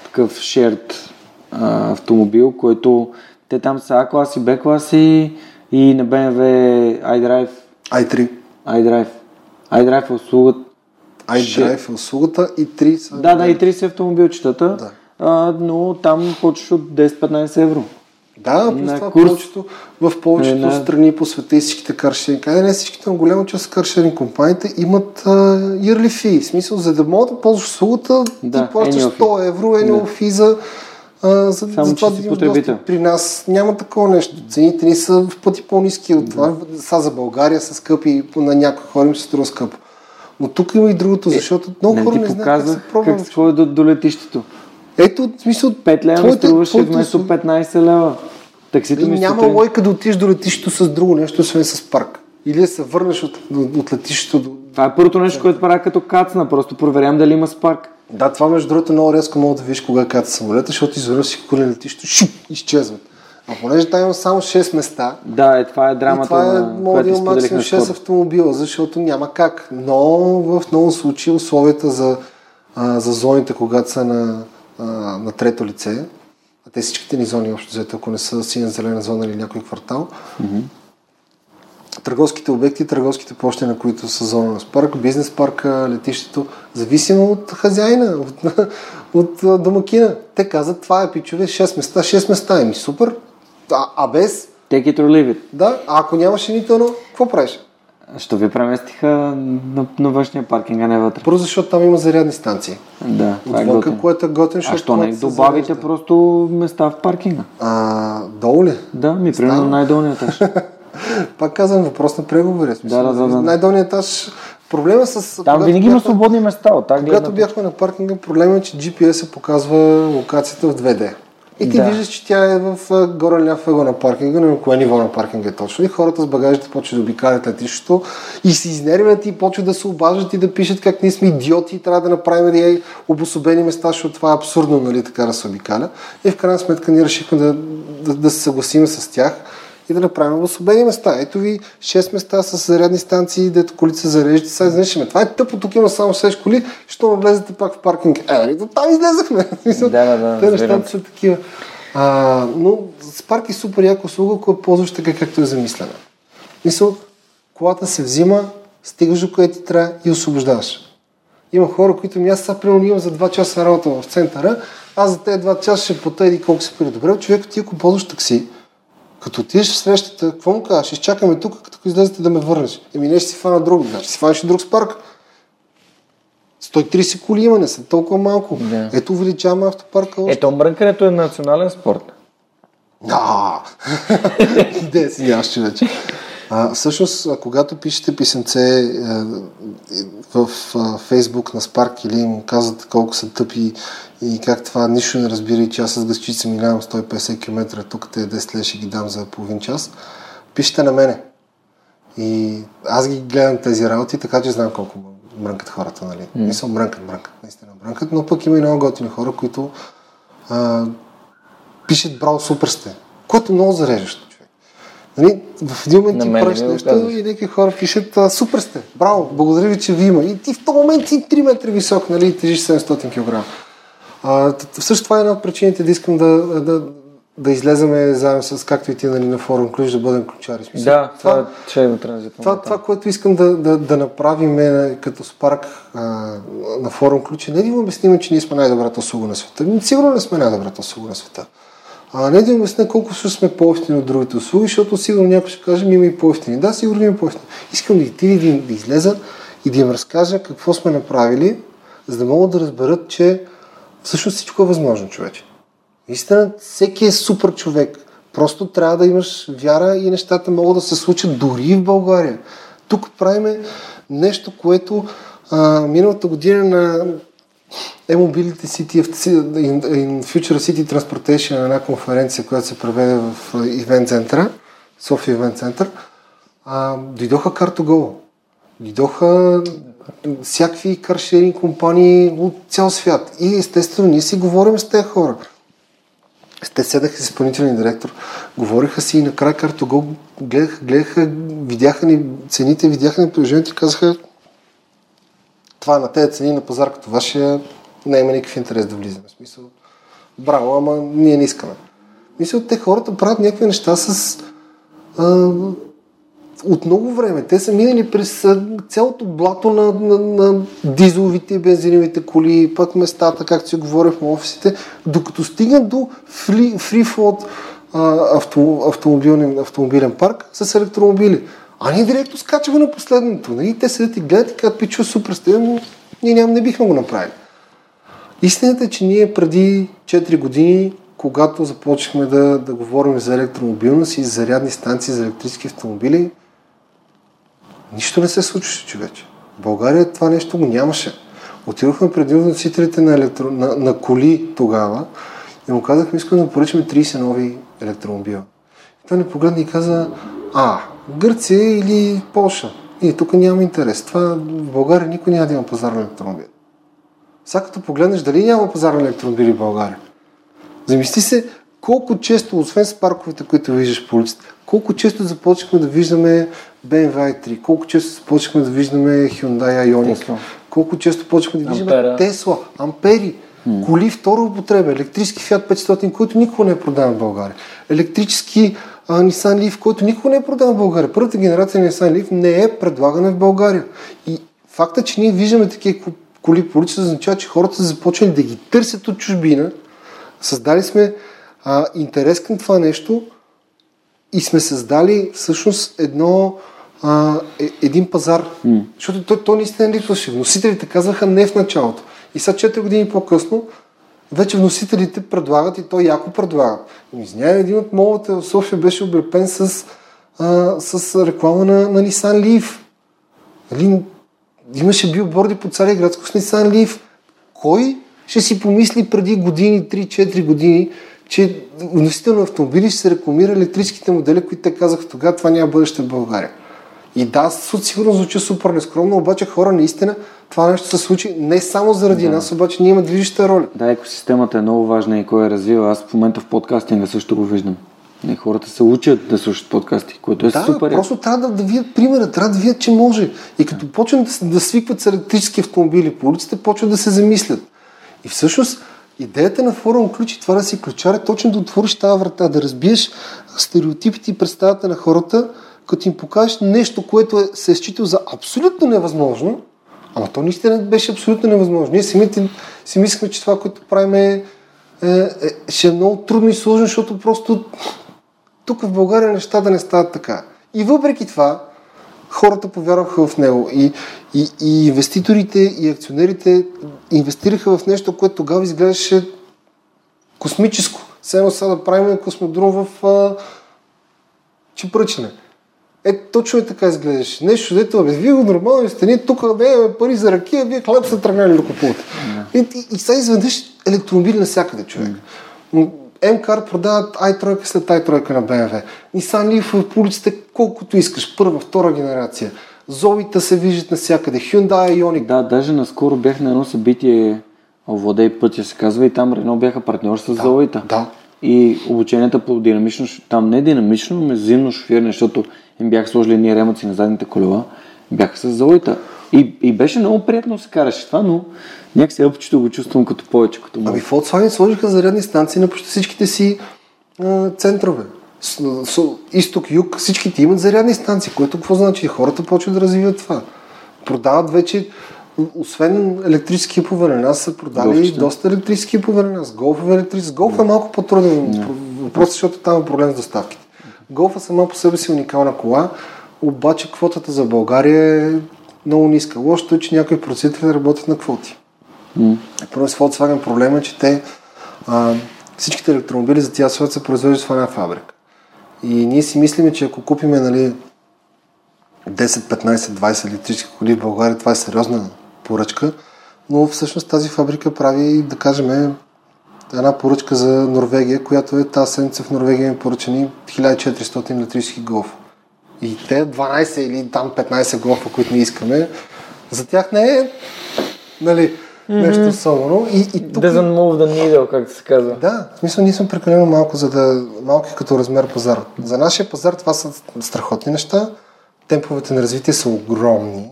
A: такъв шерт а, автомобил, който те там са А-класи, Б-класи и на BMW iDrive.
B: i3.
A: iDrive. iDrive е услугата.
B: iDrive е услугата и 3 са...
A: Да, да, и 3 са автомобилчетата, да. а, но там почваш от 10-15 евро.
B: Да, плюс това курс... повечето, в повечето не. страни по света и всичките каршеринг, къде не всичките, но голяма част каршеринг компаниите имат yearly fee. В смисъл, за да могат да ползваш услугата, да, ти плащаш 100 евро annual fee за, а, за, Само, за това да имаш При нас няма такова нещо. Цените ни са в пъти по-низки от това. Са за България са скъпи, на някои хора им се струва скъпо. Но тук има и другото, е, защото много
A: не
B: хора не
A: знаят как се пробва. Как се до, до летището.
B: Ето, в смисъл...
A: 5 лева твоите, струваше твоите, вместо 15 лева. Таксито ми
B: няма сутрин... лойка да отидеш до летището с друго нещо, освен с парк. Или да се върнеш от, от летището до...
A: Това е първото нещо, което правя като кацна. Просто проверявам дали има спарк.
B: Да, това между другото много рязко мога да видиш кога каца самолета, защото изведнъж си коли летището, шуп, изчезват. А понеже там има само 6 места.
A: Да, е, това е драмата.
B: това е, на, може да има максимум 6 автомобила, защото няма как. Но в много случаи условията за, а, за зоните, когато са на, а, на трето лице, а те всичките ни зони, общо взето, ако не са синя, зелена зона или някой квартал, mm-hmm. търговските обекти, търговските площи, на които са зона на парк, бизнес парка, летището, зависимо от хазяина, от, от домакина. Те казват, това е пичове, 6 места, 6 места, еми супер, а, а без...
A: Take it or leave it.
B: Да, а ако нямаше нито едно, какво правиш?
A: Що ви преместиха на, на външния паркинг, а не вътре?
B: Просто защото там има зарядни станции.
A: Да,
B: това е което е готин,
A: А що не добавите зарежда? просто места в паркинга?
B: А, долу ли?
A: Да, ми примерно най-долния етаж.
B: Пак казвам, въпрос на преговори.
A: Да, да, да, да.
B: Най-долният етаж Проблема с...
A: Там винаги има свободни места. От
B: когато бяхме на паркинга, проблема е, че GPS показва локацията в 2D. И ти да. виждаш, че тя е в горе ляв ъгъл на паркинга, но кое ниво на паркинга е точно. И хората с багажите почват да обикалят летището и се изнервят и почват да се обаждат и да пишат как ние сме идиоти и трябва да направим да обособени места, защото това е абсурдно, нали, така да се обикаля. И в крайна сметка ние решихме да, да, да се съгласим с тях и да направим обособени места. Ето ви 6 места с зарядни станции, дето колите се зареждат. Сега знаеш, това е тъпо, тук има само 6 коли, що влезете пак в паркинг. Е, нали, до там излезахме.
A: Да, да, да.
B: Те нещата са такива. А, но Spark е супер яка услуга, която ползваш така както е замислена. Мисъл, колата се взима, стигаш до където ти трябва и освобождаваш. Има хора, които ми аз сега примерно имам за 2 часа работа в центъра, аз за тези 2 часа ще плата и колко се пари. Добре, човек, ти ако ползваш такси, като отидеш в срещата, какво му кажеш? Изчакаме тук, като излезете да ме върнеш. Еми не ще си фана друг, значи си фанеш и друг спарк. 130 коли има, не са толкова малко. Да. Ето увеличаваме автопарка.
A: Още. Ето мрънкането е национален спорт.
B: Да, Де си нямаш човече. А, всъщност, когато пишете писемце е, в Фейсбук на Спарк или им казвате колко са тъпи и как това нищо не разбира и че аз с гъсчица минавам 150 км, тук те 10 лева ще ги дам за половин час, пишете на мене. И аз ги гледам тези работи, така че знам колко мрънкат хората, нали? Mm. Не са мрънкат, мрънкат, наистина мрънкат, но пък има и много готини хора, които а, пишат браво супер сте, което е много зареждащо. Нали, в един момент ти правиш
A: ми
B: нещо и някакви хора пишат, а, супер сте, браво, благодаря ви, че ви има. И ти в този момент си 3 метра висок, нали, тежиш 700 кг. А, всъщност това е една от причините да искам да, да, да излеземе заедно с, както и ти нали, на форум Ключ, да бъдем ключари. Смисъл,
A: Да, това ще е транзитно.
B: това, това, което искам да, да, да направим е, като Спарк а, на форум ключ, не да им обясним, че ние сме най-добрата услуга на света. Ами, Сигурно не сме най-добрата услуга на света. А не да им обясня колко всъщност сме по-ефтини от другите услуги, защото сигурно някой ще каже, ми има и по-ефтини. Да, сигурно има по-ефтини. Искам да отида да, да излеза и да им разкажа какво сме направили, за да могат да разберат, че всъщност всичко е възможно, човече. Наистина, всеки е супер човек. Просто трябва да имаш вяра и нещата могат да се случат дори в България. Тук правиме нещо, което а, миналата година на E-Mobility City in, in Future City Transportation една конференция, която се проведе в Event центъра, София Event център, дойдоха Car2Go. Дойдоха всякакви каршеринг компании от цял свят. И естествено, ние си говорим с тези хора. Те седаха с изпълнителния директор, говориха си и накрая Car2Go гледаха, гледаха, видяха ни цените, видяха ни приложението и казаха това на тези цени на пазар като вашия не има никакъв интерес да влизаме. В смисъл, браво, ама ние не искаме. Мисля, те хората правят някакви неща с а, от много време. Те са минали през цялото блато на, на, на дизеловите и бензиновите коли, пък местата, както си говорих в офисите, докато стигнат до фри, а, авто, автомобилен, автомобилен парк с електромобили. А ние директно скачаме на последното. Нали? Те седят и гледат и казват, пичува супер сте, но ние ням, не бихме го направили. Истината е, че ние преди 4 години, когато започнахме да, да говорим за електромобилност и за зарядни станции за електрически автомобили, нищо не се случваше, човече. В България това нещо го нямаше. Отидохме преди носителите на, електро... на, на коли тогава и му казахме, искам да поръчаме 30 нови електромобила. И той ни погледна и каза, а, Гърция или Полша. И тук няма интерес. Това в България никой няма да има пазар на електромобили. Сега като погледнеш дали няма пазар на електромобили в България. Замисли се колко често, освен с парковете, които виждаш по улицата, колко често започнахме да виждаме BMW i3, колко често започнахме да виждаме Hyundai Ioniq,
A: Тесла.
B: колко често почнахме да виждаме
A: Ампера.
B: Тесла, Ампери, коли втора употреба, електрически Fiat 500, който никога не е продаван в България, електрически а, Nissan Leaf, който никога не е продаван в България. Първата генерация на Nissan Leaf не е предлагана в България. И факта, че ние виждаме такива ко- коли по улицата, означава, че хората са започнали да ги търсят от чужбина. Създали сме а, интерес към това нещо и сме създали всъщност едно, а, е, един пазар. Mm. Защото то, то наистина липсваше. Вносителите казваха не в началото. И сега 4 години по-късно вече вносителите предлагат и то яко предлагат. Ами, Извинявай, един от моловете в София беше облепен с, а, с реклама на, на Nissan Leaf. Нали, имаше билборди по цария градско с Nissan Leaf. Кой ще си помисли преди години, 3-4 години, че вносител на автомобили ще се рекламира електрическите модели, които те казаха тогава, това няма бъдеще в България. И да, със сигурно звучи супер нескромно, обаче хора наистина това нещо се случи не само заради да. нас, обаче ние има движеща роля.
A: Да, екосистемата е много важна и кой я развива. Аз в момента в подкастинга също го виждам. И хората се учат да слушат подкасти, което е
B: Да,
A: супер.
B: просто трябва да, да видят примера, трябва да видят, че може. И като почнат да, да свикват с електрически автомобили по улиците, почват да се замислят. И всъщност идеята на форум ключ и това да си ключар точно да отвориш тази врата, да разбиеш стереотипите и представата на хората, като им покажеш нещо, което е, се е считал за абсолютно невъзможно, ама то наистина беше абсолютно невъзможно. Ние самите си мислихме, че това, което правим е, е, е, ще е много трудно и сложно, защото просто тук в България нещата не стават така. И въпреки това, хората повярваха в него. И, и, и инвеститорите, и акционерите инвестираха в нещо, което тогава изглеждаше космическо. Едно сега да правим космодром в а, Чепръчне. Е, точно е така изглеждаше. Нещо, дето, бе, вие го нормално сте, ние тук бе, имаме пари за ракия, вие хлеб сте тръгнали да купувате. И, и, и сега изведнъж електромобили навсякъде, човек. МКАР продават i3 след i3 на BMW. Nissan Leaf по улиците колкото искаш. Първа, втора генерация. Зоита се виждат навсякъде. Hyundai Ioniq.
A: Да, даже наскоро бях на едно събитие Овладей пътя се казва и там Рено бяха партньор с Зоита.
B: Да.
A: и обученията по динамично, там не динамично, но зимно шофиране, защото им бяха сложили ние ремъци на задните колела, бяха с залоита. И, и беше много приятно се караше това, но някакси опчето го чувствам като повече, като
B: Ами Volkswagen сложиха зарядни станции на почти всичките си а, центрове. С, с, изток, юг, всичките имат зарядни станции, което какво значи? Хората почват да развиват това. Продават вече, освен електрически поварен, нас са продали
A: Голфчета.
B: доста електрически поварен, нас. Голфове електрически. Голф е малко по-труден въпрос, защото там е проблем с доставките. Голфа сама по себе си е уникална кола, обаче квотата за България е много ниска. Лошото е, че някои производители работят на квоти. Първо с Volkswagen проблема е, че те а, всичките електромобили за тях свят се произвеждат в една фабрика. И ние си мислиме, че ако купиме нали, 10, 15, 20 електрически коли в България, това е сериозна поръчка, но всъщност тази фабрика прави, да кажем, една поръчка за Норвегия, която е тази седмица в Норвегия ми поръчани 1400 електрически голфа. И те 12 или там 15 голфа, които не искаме, за тях не е нали, нещо особено. И, и тук...
A: Doesn't move the needle, както се казва.
B: Да, в смисъл ние сме прекалено малко, за да малки като размер пазар. За нашия пазар това са страхотни неща. Темповете на развитие са огромни.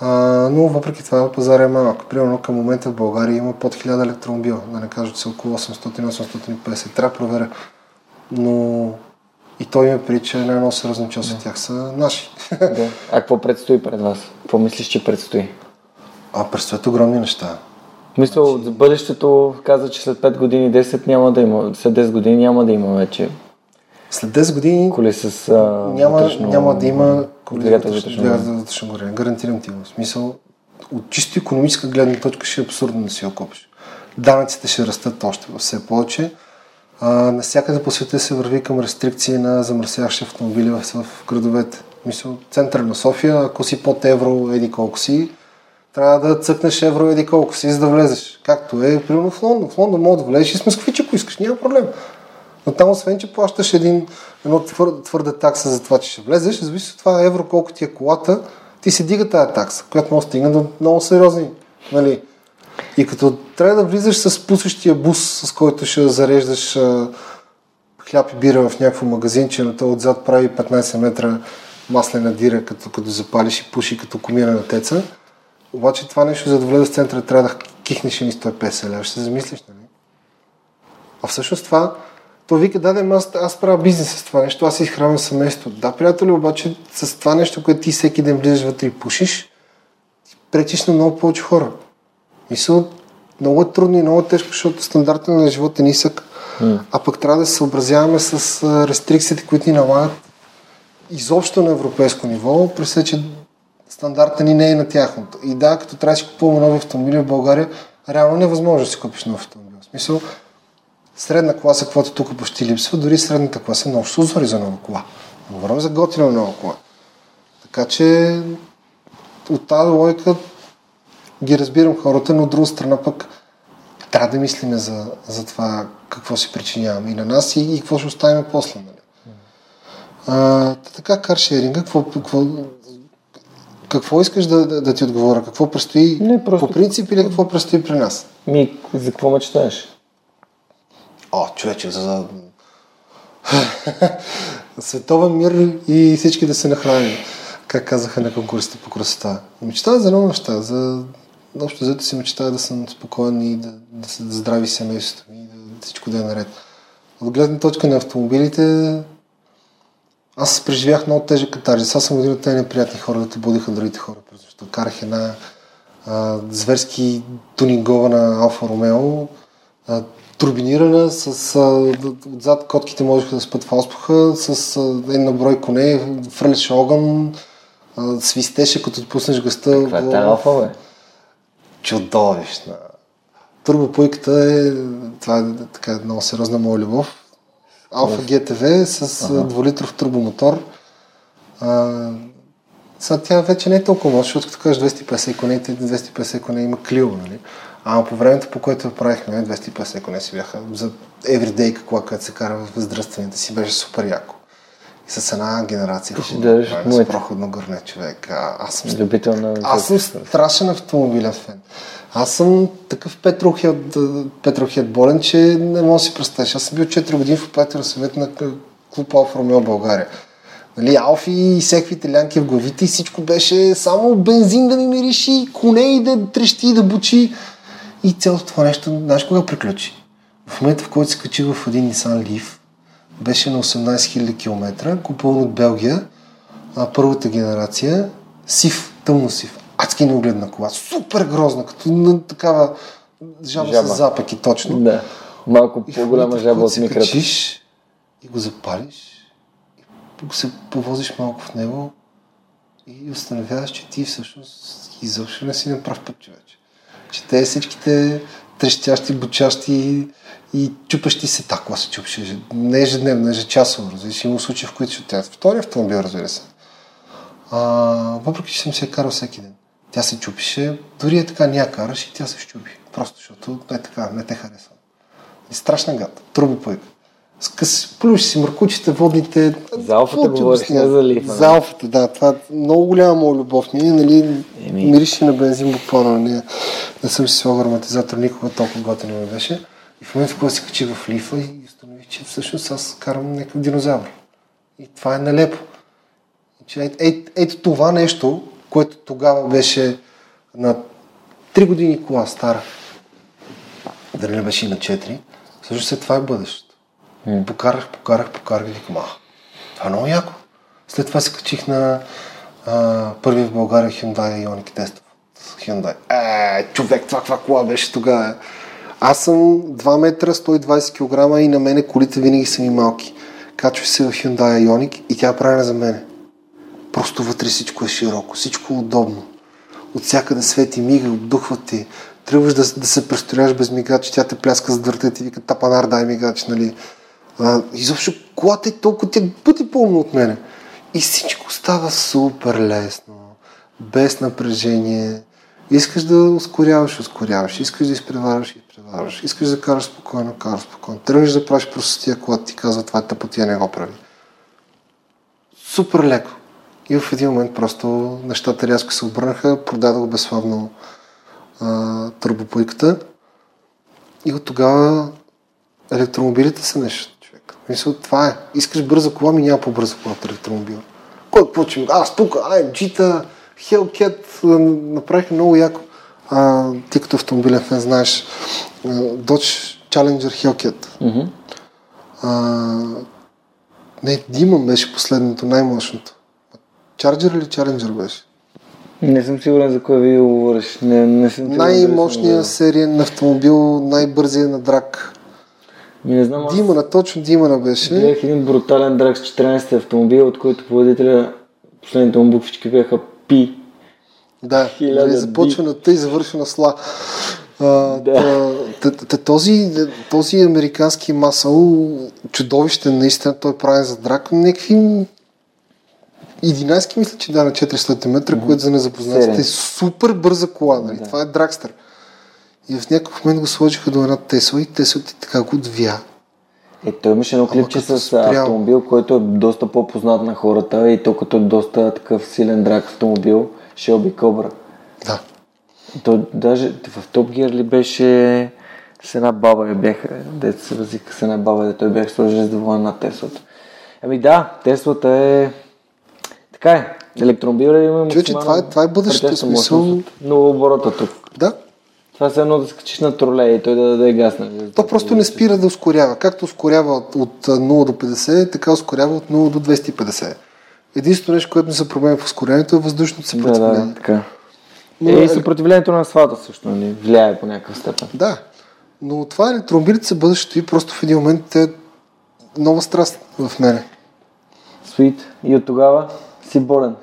B: А, но въпреки това пазар е малък. Примерно към момента в България има под 1000 електромобила. Да не кажа, че са около 800-850. Трябва да проверя. Но и той има при, че една много сериозна част от тях са наши.
A: Да. А какво предстои пред вас? Какво мислиш, че предстои?
B: А предстоят огромни неща.
A: Мисля, за бъдещето каза, че след 5 години, 10 няма да има, след 10 години няма да има вече
B: След 10 години
A: коли с а,
B: няма,
A: вътрешно,
B: няма да има
A: двигател вътрешно.
B: двигател вътрешно горене. Гарантирам ти го. В смисъл, от чисто економическа гледна точка ще е абсурдно да си окопиш. Данъците ще растат още все повече. А, навсякъде по света се върви към рестрикции на замърсяващи автомобили в, в градовете. Мисъл, центъра на София, ако си под евро, еди колко си, трябва да цъкнеш евро, еди колко си, за да влезеш. Както е, примерно в Лондон. В Лондон мога да влезеш и с москвич, ако искаш, няма проблем. Но там, освен, че плащаш един, едно твър, твърда такса за това, че ще влезеш, зависи от това евро колко ти е колата, ти се дига тази такса, която може да стигне до много сериозни. Нали? И като трябва да влизаш с пусещия бус, с който ще зареждаш а, хляб и бира в някакво магазинче, на то отзад прави 15 метра маслена дира, като, като запалиш и пуши като комира на теца. Обаче това нещо, за да влезеш в центъра, трябва да кихнеш ни 150 лева. Ще се замислиш, нали? А всъщност това, то вика, да, аз, аз правя бизнес с това нещо, аз изхранвам семейството. Да, приятели, обаче с това нещо, което ти всеки ден влизаш вътре и пушиш, пречиш на много повече хора. Мисъл, много е трудно и много е тежко, защото стандартът на живота е нисък,
A: М.
B: а пък трябва да се съобразяваме с рестрикциите, които ни налагат изобщо на европейско ниво, при все, че стандарта ни не е на тяхното. И да, като трябва да си купуваме нови автомобили в България, реално невъзможно да си купиш нов автомобил. В смисъл, средна класа, каквото тук почти липсва, дори средната класа е много се озори за нова кола. Говорим за готина нова кола. Така че от тази логика ги разбирам хората, но от друга страна пък трябва да мислиме за, за това какво си причиняваме и на нас и, и какво ще оставим после. Нали? А, та така, каршеринга, какво, какво, какво искаш да, да, да ти отговоря? Какво предстои
A: Не, просто-
B: по принцип или какво предстои при нас?
A: Ми, за какво мечтаеш?
B: О, човече, за световен мир и всички да се нахраним. Как казаха на конкурсите по красота. Мечтая за много неща. За общо взето си мечтая да съм спокоен и да, да се да здрави семейството ми и да всичко да е наред. От гледна точка на автомобилите, аз преживях много тежък катарзис. Аз съм един от тези неприятни хора, да те будиха другите хора. Нощта. Карах една а, зверски тунингована Алфа Ромео, а, турбинирана, с а, отзад котките можеха да спят в ауспуха, с а, един наброй коне, фърляше огън, а, свистеше, като пуснеш гъста.
A: Каква е тази алфа, бе?
B: Чудовищна. Турбопойката е, това е така много сериозна моя любов. Алфа GTV с ага. дволитров турбомотор. А, сега тя вече не е толкова мощна, защото като кажеш 250 коне, те 250 коне има Клио, нали? Ама по времето, по което правихме, 250 коне си бяха за everyday кола, която се кара в въздръстванията си, беше супер яко. С една генерация
A: Ти ще дадеш
B: с
A: моите.
B: проходно гърне човек. А, аз съм
A: Любител на...
B: аз съм страшен автомобилен фен. Аз съм такъв петрохед, петрохед болен, че не мога да си представиш. Аз съм бил 4 години в управителен съвет на клуб Алфа Ромео България. Нали, Алфи и всеки италянки в главите и всичко беше само бензин да ми мириши, коне и да трещи, да бучи. И цялото това нещо, знаеш кога приключи? В момента, в който се качи в един Nissan Leaf, беше на 18 000 км, купуван от Белгия, а, първата генерация, сив, тъмно сив, адски неогледна кола, супер грозна, като на такава жаба,
A: Жаба.
B: с запеки, точно.
A: Да. Малко по-голяма жаба от микрата.
B: качиш и го запалиш, и се повозиш малко в него и установяваш, че ти всъщност изобщо не си на прав път, човече. Че те всичките трещящи, бучащи и чупащи се такова се чупеше. Не ежедневно, ежечасово. Разбираш, има случаи, в които ще тя. Втори автомобил, разбира се. А, въпреки, че съм се я карал всеки ден. Тя се чупише, дори е така, ня караш и тя се щупи. Просто защото е така, не те харесва. И страшна гад. Турбопойка. Скъс, плюш си мъркучите, водните.
A: За алфата говориш, не за лифа,
B: За
A: нали?
B: алфата, да. Това е много голяма моя любов ми. Нали,
A: Еми.
B: мирише на бензин буквално. Не, не съм си слагал ароматизатор, никога толкова готин не беше. И в момента, в който се качи в лифа и установих, че всъщност аз карам някакъв динозавър. И това е налепо. Че ето, ето, ето това нещо, което тогава беше на 3 години кола стара, дали не беше и на 4, всъщност е това е бъдещето. Покарах, покарах, покарах и викам, а, това е много яко. След това се качих на а, първи в България Hyundai Ioniq тестов. С Hyundai. Е, човек, това каква кола беше тогава. Аз съм 2 метра, 120 кг и на мене колите винаги са ми малки. Качваш се в Hyundai Ioniq и тя е правена за мене. Просто вътре всичко е широко, всичко е удобно. От всякъде свети, мига, обдухва ти. Тръгваш да, да се престрояш без мигач, тя те пляска за дърта и ти вика тапанар, дай мигач, нали. А, изобщо колата е толкова ти пъти по-умно от мене. И всичко става супер лесно, без напрежение. Искаш да ускоряваш, ускоряваш. Искаш да изпреварваш, изпреварваш. Искаш да караш спокойно, караш спокойно. Тръгнеш да правиш простотия, когато ти казва това е тъпотия, не го прави супер леко. И в един момент просто нещата рязко се обърнаха, продадох безславно а, турбопойката и от тогава електромобилите са нещо. Мисля, това е. Искаш бърза кола, ми няма по-бърза кола от електромобил. Кой какво че. Аз тук, AMG-та, Hellcat, а, направиха много яко. А, ти като автомобилен фен знаеш, Dodge Challenger Hellcat. А, не, Димон беше последното, най-мощното. Чарджер или Чаренджер беше?
A: Не съм сигурен за кой ви говориш. Не, не съм
B: Най-мощният
A: гледал.
B: сериен автомобил, най-бързия на драк.
A: Не знам, аз
B: Димана, точно Димана беше.
A: гледах един брутален драк с 14 автомобил, от който поводителя последните му буквички бяха Пи.
B: Да, нали, започва на Т и завършва на Сла. А,
A: Да.
B: та- та- та- този, този американски масъл, чудовищен наистина, той е правен за драк, някакви 11 мисля, че да на 400 метра, което за незапознатите е супер бърза кола, нали? Това е дракстър. И в някакъв момент го сложиха до една Тесла и Теслата така го отвя.
A: Е, той имаше едно клипче с
B: спрял.
A: автомобил, който е доста по-познат на хората и то като е доста такъв силен драк автомобил, Shelby Cobra.
B: Да.
A: То даже в Топ Гир ли беше с една баба я бяха, дето се възика с една баба, дето я бях сложили с доволен на Теслата. Ами да, Теслата е... Така е. Електромобила има
B: Човече, това е- това е бъдещето, смисъл-.
A: Но оборота тук.
B: Да.
A: Това е едно да скачиш на тролей и той да даде газ. Нали?
B: То просто не спира да ускорява. Както ускорява от, от 0 до 50, така ускорява от 0 до 250. Единственото нещо, което не се променя в ускорението е въздушното
A: Да,
B: съпротивление.
A: да, така.
B: Но
A: Е, и
B: еле-
A: съпротивлението на асфалта също нали? влияе по някакъв степен.
B: Да, но това електромобилите са бъдещето и просто в един момент е нова страст в мене.
A: Sweet. И от тогава си болен.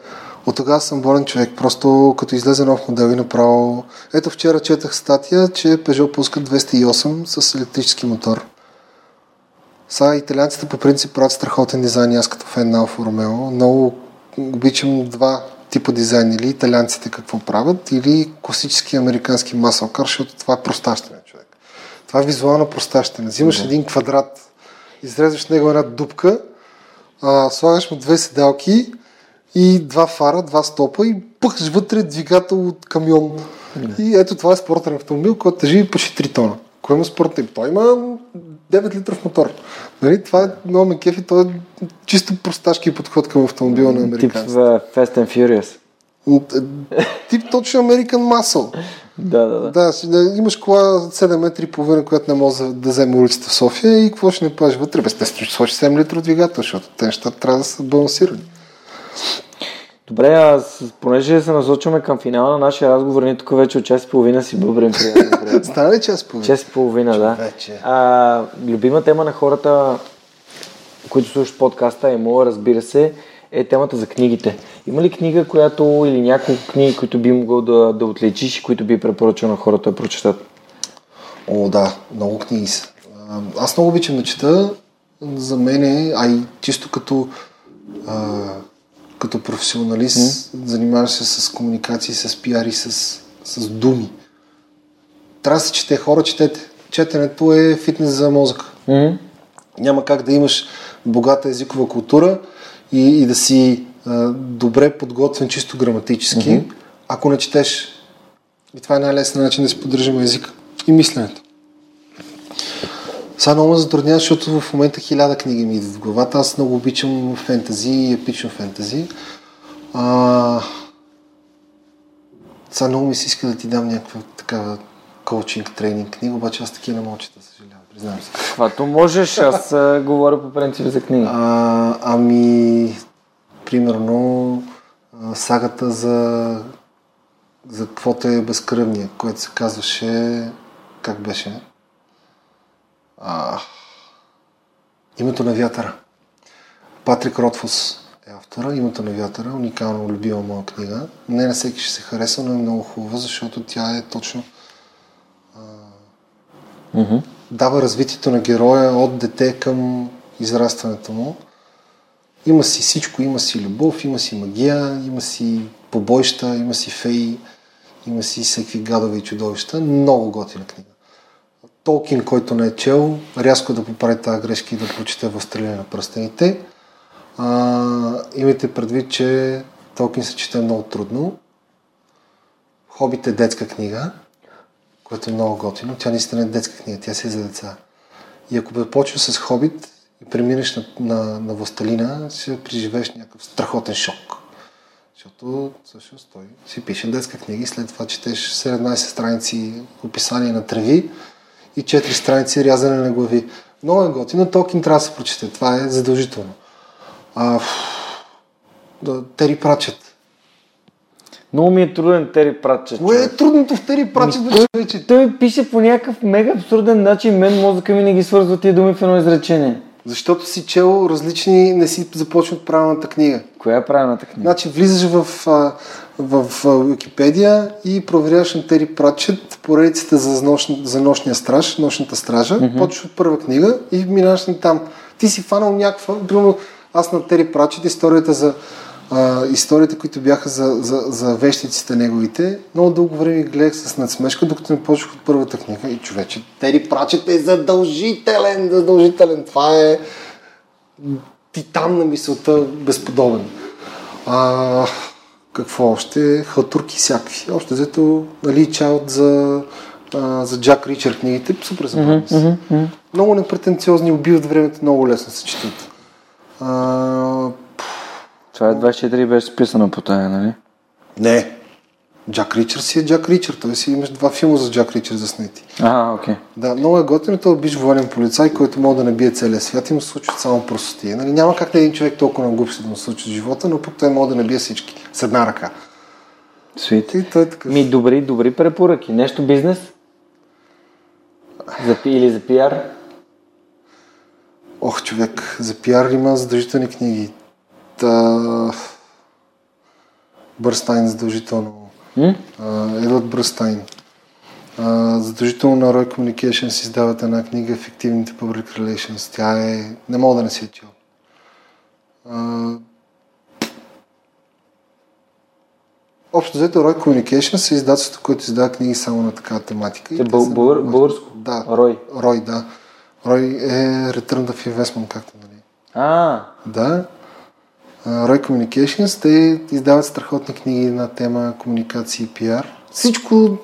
B: От тогава съм болен човек. Просто като излезе нов модел и направо... Ето вчера четах статия, че Peugeot пускат 208 с електрически мотор. Сега италианците по принцип правят страхотен дизайн, аз като фен на Алфа Ромео. Много обичам два типа дизайн. Или италианците какво правят, или класически американски масъл кар, защото това е простащане, човек. Това е визуално простащане. Взимаш един квадрат, изреждаш в него една дупка, а, слагаш му две седалки, и два фара, два стопа и пъхаш вътре двигател от камион. И ето това е спортен автомобил, който тежи почти 3 тона. Кой има спортен? Той има 9 литров мотор. Нали? Това е много ме кефи, той е чисто просташки подход към автомобила на
A: Тип
B: американците.
A: в Fast and Furious.
B: Тип точно American Muscle.
A: Да, да, да.
B: Да, имаш кола 7 метри и половина, която не може да вземе улицата в София и какво ще не паш вътре? Без естествено ще сложи 7 литра двигател, защото те неща трябва да са балансирани.
A: Добре, а с- понеже се насочваме към финала на нашия разговор, ние тук вече от час и половина си бъбрем приятно.
B: Стана ли час половина?
A: Час и половина, да. А, любима тема на хората, които слушат подкаста, е моя, разбира се, е темата за книгите. Има ли книга, която или няколко книги, които би могъл да, да отличиш и които би препоръчал на хората да прочетат?
B: О, да, много книги са. Аз много обичам да чета. За мен е, а и чисто като, а, като професионалист, занимаваш се с комуникации, с пиар и с, с думи. Трябва да се чете хора, четете. Четенето е фитнес за мозъка.
A: М?
B: Няма как да имаш богата езикова култура и, и да си а, добре подготвен чисто граматически, mm-hmm. ако не четеш. И това е най-лесният начин да си поддържаме езика и мисленето. Сега много ме затруднява, защото в момента хиляда книги ми идват в главата. Аз много обичам фентази и епично фентази. А... Сега много ми се иска да ти дам някаква такава коучинг, тренинг книга, обаче аз такива не мога да чета, съжалявам, признавам се.
A: Каквато можеш, аз говоря по принцип за книги.
B: А, ами, примерно, сагата за, за каквото е безкръвния, което се казваше, как беше? А, името на вятъра. Патрик Ротфус е автора. Името на вятъра, уникално любима моя книга. Не на всеки ще се хареса, но е много хубава, защото тя е точно
A: Мгм.
B: дава развитието на героя от дете към израстването му. Има си всичко, има си любов, има си магия, има си побойща, има си феи, има си всеки гадове и чудовища. Много готина книга. Толкин, който не е чел, рязко да поправи тази грешка и да прочете Възстреление на пръстените. А, имайте предвид, че Толкин се чете много трудно. Хобит е детска книга, което е много готино. Тя наистина е детска книга, тя си е за деца. И ако започнеш с Хобит и преминеш на, на, на Властелина, ще преживееш някакъв страхотен шок. Защото всъщност той си пише детска книга и след това четеш 17 страници описание на треви и 4 страници рязане на глави. Много е готино, Толкин трябва да се прочете. Това е задължително. А, да, Тери Прачет.
A: Много ми е труден Тери Пратчет.
B: Кое е трудното в Тери човече?
A: Той ми пише по някакъв мега абсурден начин, мен мозъка ми не ги свързва тия думи в едно изречение.
B: Защото си чел различни, не си започнал от правилната книга.
A: Коя е правилната книга?
B: Значи влизаш в, в, в Википедия и проверяваш на Тери Пратчет поредицата за, нощ, за нощния страж, нощната стража. Mm-hmm. Почваш от първа книга и минаваш на там. Ти си фанал някаква, примерно аз на Тери Пратчет историята за а, историите, които бяха за, за, за вещиците неговите, много дълго време гледах с надсмешка, докато не почнах от първата книга. И човече, Тери Пратчет е задължителен, задължителен. Това е титан на мисълта, безподобен. А, какво още? Хатурки всякакви. Още взето, нали, Чайлд за, а, за Джак Ричард книгите, супер забавни са. Много непретенциозни, убиват времето, много лесно се четат. А,
A: Това е 24 беше списано по тая, нали?
B: не. Джак Ричард си е Джак Ричард. Той си имаш два филма за Джак Ричард заснети.
A: А, окей.
B: Да, много е готино. Той е биш военен полицай, който може да не бие целия свят и му се случват само простотия. Нали, няма как на един човек толкова на глупости да му случи живота, но пък той може да не бие всички. С една ръка.
A: Свит.
B: И той е такъв.
A: Ми, добри, добри препоръки. Нещо бизнес? За, или за пиар?
B: Ох, човек, за пиар има задължителни книги. Та... Бърстайн задължително. А, Едвард Бръстайн. Задължително на Roy Communications издават една книга Ефективните Public Relations. Тя е... Не мога да не си я чел. Общо взето Roy Communications е издателство, което издава книги само на такава тематика.
A: Е,
B: те
A: бъл-
B: много
A: българско?
B: Да.
A: Рой.
B: Рой, да. Рой е Return of Investment, както нали.
A: А,
B: Да. Roy Communications, те издават страхотни книги на тема комуникация и пиар. Всичко,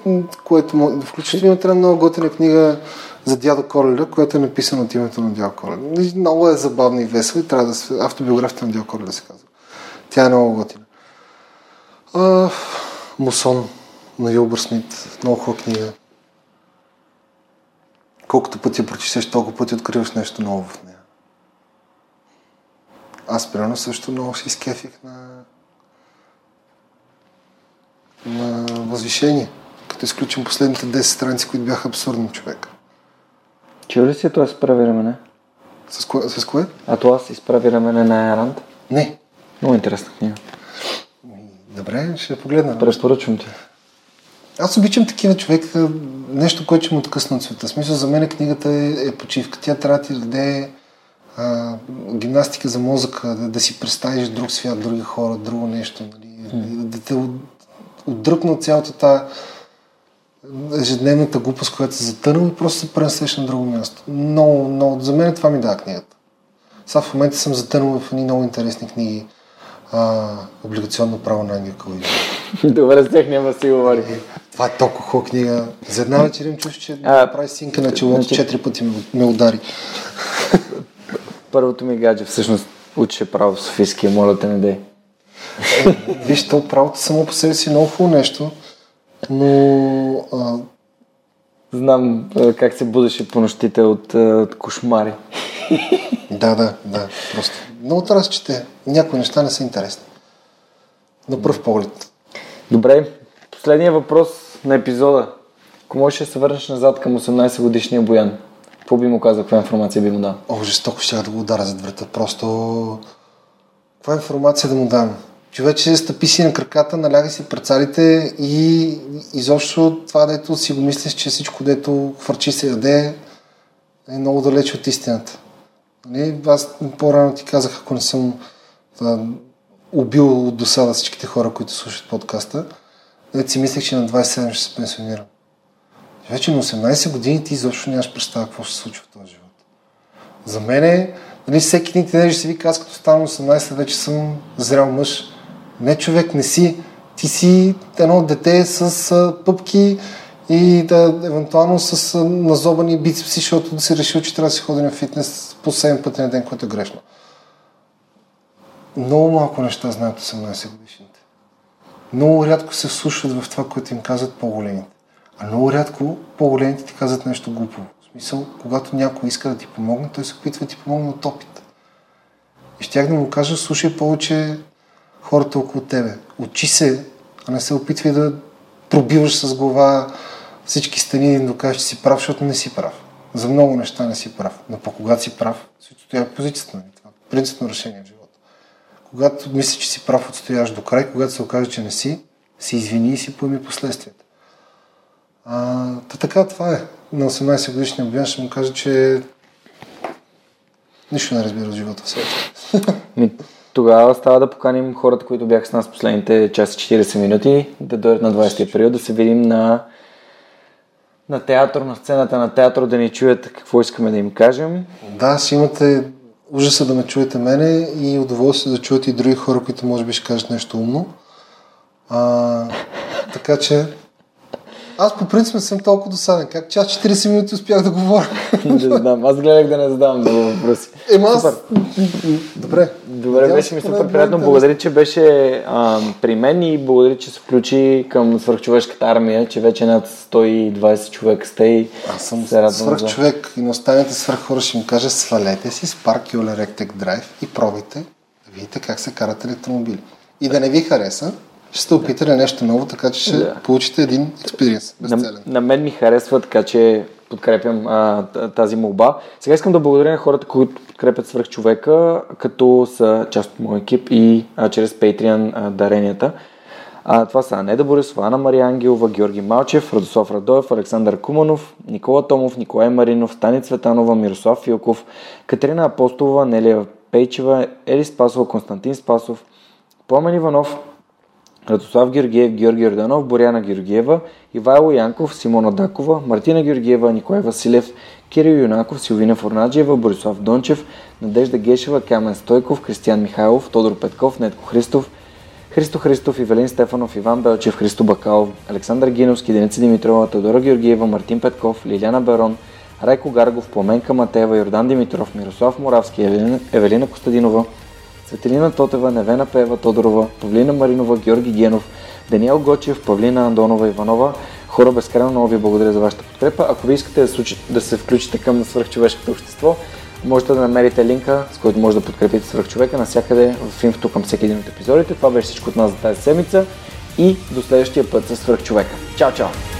B: което може, включително трябва много готина книга за дядо Коледа, която е написана от името на дядо Коледа. Много е забавна и весела и трябва да се... Автобиографията на дядо Коледа се казва. Тя е много готина. А, Мусон на Юлбър Смит. Много хубава книга. Колкото пъти я толкова пъти откриваш нещо ново в нея. Аз, примерно, също много се изкефих на, на възвишение, като изключим последните 10 страници, които бяха абсурдни човек.
A: Чул ли си това изправи рамене?
B: С кое? С кое?
A: А това с изправи рамене на Ерант?
B: Не.
A: Много интересна книга.
B: Добре, ще погледна.
A: Препоръчвам ти.
B: Аз обичам такива човек, нещо, което ще му откъсна от света. Смисъл, за мен книгата е, е почивка. Тя трябва да ти даде а, гимнастика за мозъка, да, да си представиш друг свят, други хора, друго нещо. Нали? Mm. Да те от, отдръпна от цялата тази ежедневната глупост, която се затърнал и просто се пренесеш на друго място. Много, много. За мен това ми дава книгата. Сега в момента съм затърнал в едни много интересни книги. А, облигационно право на Ангел
A: Добре, с тях няма си говори.
B: Това е толкова хубава книга. За една вечер им чуш, че а, прави синка на челото, значи... четири пъти ме, ме удари.
A: Първото ми гадже всъщност учеше право в Софийския, моля те не дей.
B: Е, виж, то правото само по себе си е много нещо, но... А...
A: Знам как се будеше по нощите от, от кошмари.
B: да, да, да. Просто много трябва чете. Някои неща не са интересни. На пръв поглед.
A: Добре, последният въпрос на епизода. Ако можеш да се върнеш назад към 18 годишния Боян, какво би му казал, каква информация би му дал?
B: О, жестоко ще да го удара зад врата. Просто... Каква информация да му дам? Човече стъпи си на краката, наляга си прецалите и изобщо това, дето си го мислиш, че всичко, дето хвърчи се яде, е много далеч от истината. Нали? Аз по-рано ти казах, ако не съм да, убил от досада всичките хора, които слушат подкаста, си мислех, че на 27 ще се пенсионирам. Вече на 18 години ти изобщо нямаш представа какво се случва в този живот. За мен е, нали, всеки един тинейджер си вика, аз като ставам 18, вече съм зрял мъж. Не, човек, не си. Ти си едно дете с а, пъпки и да, евентуално с а, назобани бицепси, защото да си решил, че трябва да си ходи на фитнес по 7 пъти на ден, което е грешно. Много малко неща знаят 18 годишните. Много рядко се слушат в това, което им казват по-големите. А много рядко по-големите ти казват нещо глупо. В смисъл, когато някой иска да ти помогне, той се опитва да ти помогне от опит. И щях да му кажа, слушай повече хората около тебе. Учи се, а не се опитвай да пробиваш с глава всички стени и да докажеш, че си прав, защото не си прав. За много неща не си прав. Но по когато си прав, си отстоява позицията. Нали? Това принципно решение в живота. Когато мислиш, че си прав, отстояваш до край, когато се окаже, че не си, си извини и си поеми последствията. А, та така, това е. На 18 годишния Боян ще му кажа, че нищо не разбира от живота в света.
A: Тогава става да поканим хората, които бяха с нас последните час 40 минути, да дойдат на 20 период, да се видим на, на театър, на сцената на театър, да ни чуят какво искаме да им кажем.
B: Да, си имате ужаса да ме чуете мене и удоволствие да чуете и други хора, които може би ще кажат нещо умно. А, така че аз по принцип не съм толкова досаден. Как час 40 минути успях да говоря?
A: не знам. Аз гледах да не задавам много въпроси.
B: Ема аз... Супер. Добре.
A: Добре, Надявам беше ми супер приятно. Благодаря, че беше а, при мен и благодаря, че се включи към свърхчовешката армия, че вече над 120 човека сте и
B: Аз съм свърхчовек и на останалите свърх хора ще им кажа свалете си Spark Euler Rectec Drive и пробайте да видите как се карат електромобили. И да не ви хареса, ще сте опитали нещо ново, така че ще да. получите един експириенс.
A: На, на мен ми харесва, така че подкрепям а, тази молба. Сега искам да благодаря на хората, които подкрепят свърх човека, като са част от моят екип и а, чрез Patreon а, даренията. А, това са Анеда Борисова, Ана Мария Ангелова, Георги Малчев, Радослав Радоев, Александър Куманов, Никола Томов, Николай Маринов, Тани Цветанова, Мирослав Филков, Катерина Апостолова, Нелия Пейчева, Ели Спасова, Константин Спасов, Пламен Иванов, Радослав Георгиев, Георги Орданов, Боряна Георгиева, Ивайло Янков, Симона Дакова, Мартина Георгиева, Николай Василев, Кирил Юнаков, Силвина Форнаджиева, Борислав Дончев, Надежда Гешева, Камен Стойков, Кристиян Михайлов, Тодор Петков, Нетко Христов, Христо Христов, Ивелин Стефанов, Иван Белчев, Христо Бакалов, Александър Гиновски, Деница Димитрова, Тодора Георгиева, Мартин Петков, Лиляна Берон, Райко Гаргов, Пламенка Матева, Йордан Димитров, Мирослав Моравски, Евелина, Евелина Костадинова, Светелина Тотева, Невена Пева Тодорова, Павлина Маринова, Георги Генов, Даниел Гочев, Павлина Андонова Иванова. Хора, безкрайно много ви благодаря за вашата подкрепа. Ако ви искате да, случи, да се включите към свръхчовешкото общество, можете да намерите линка, с който може да подкрепите свръхчовека навсякъде в инфото към всеки един от епизодите. Това беше всичко от нас за тази седмица и до следващия път с свръхчовека. Чао, чао!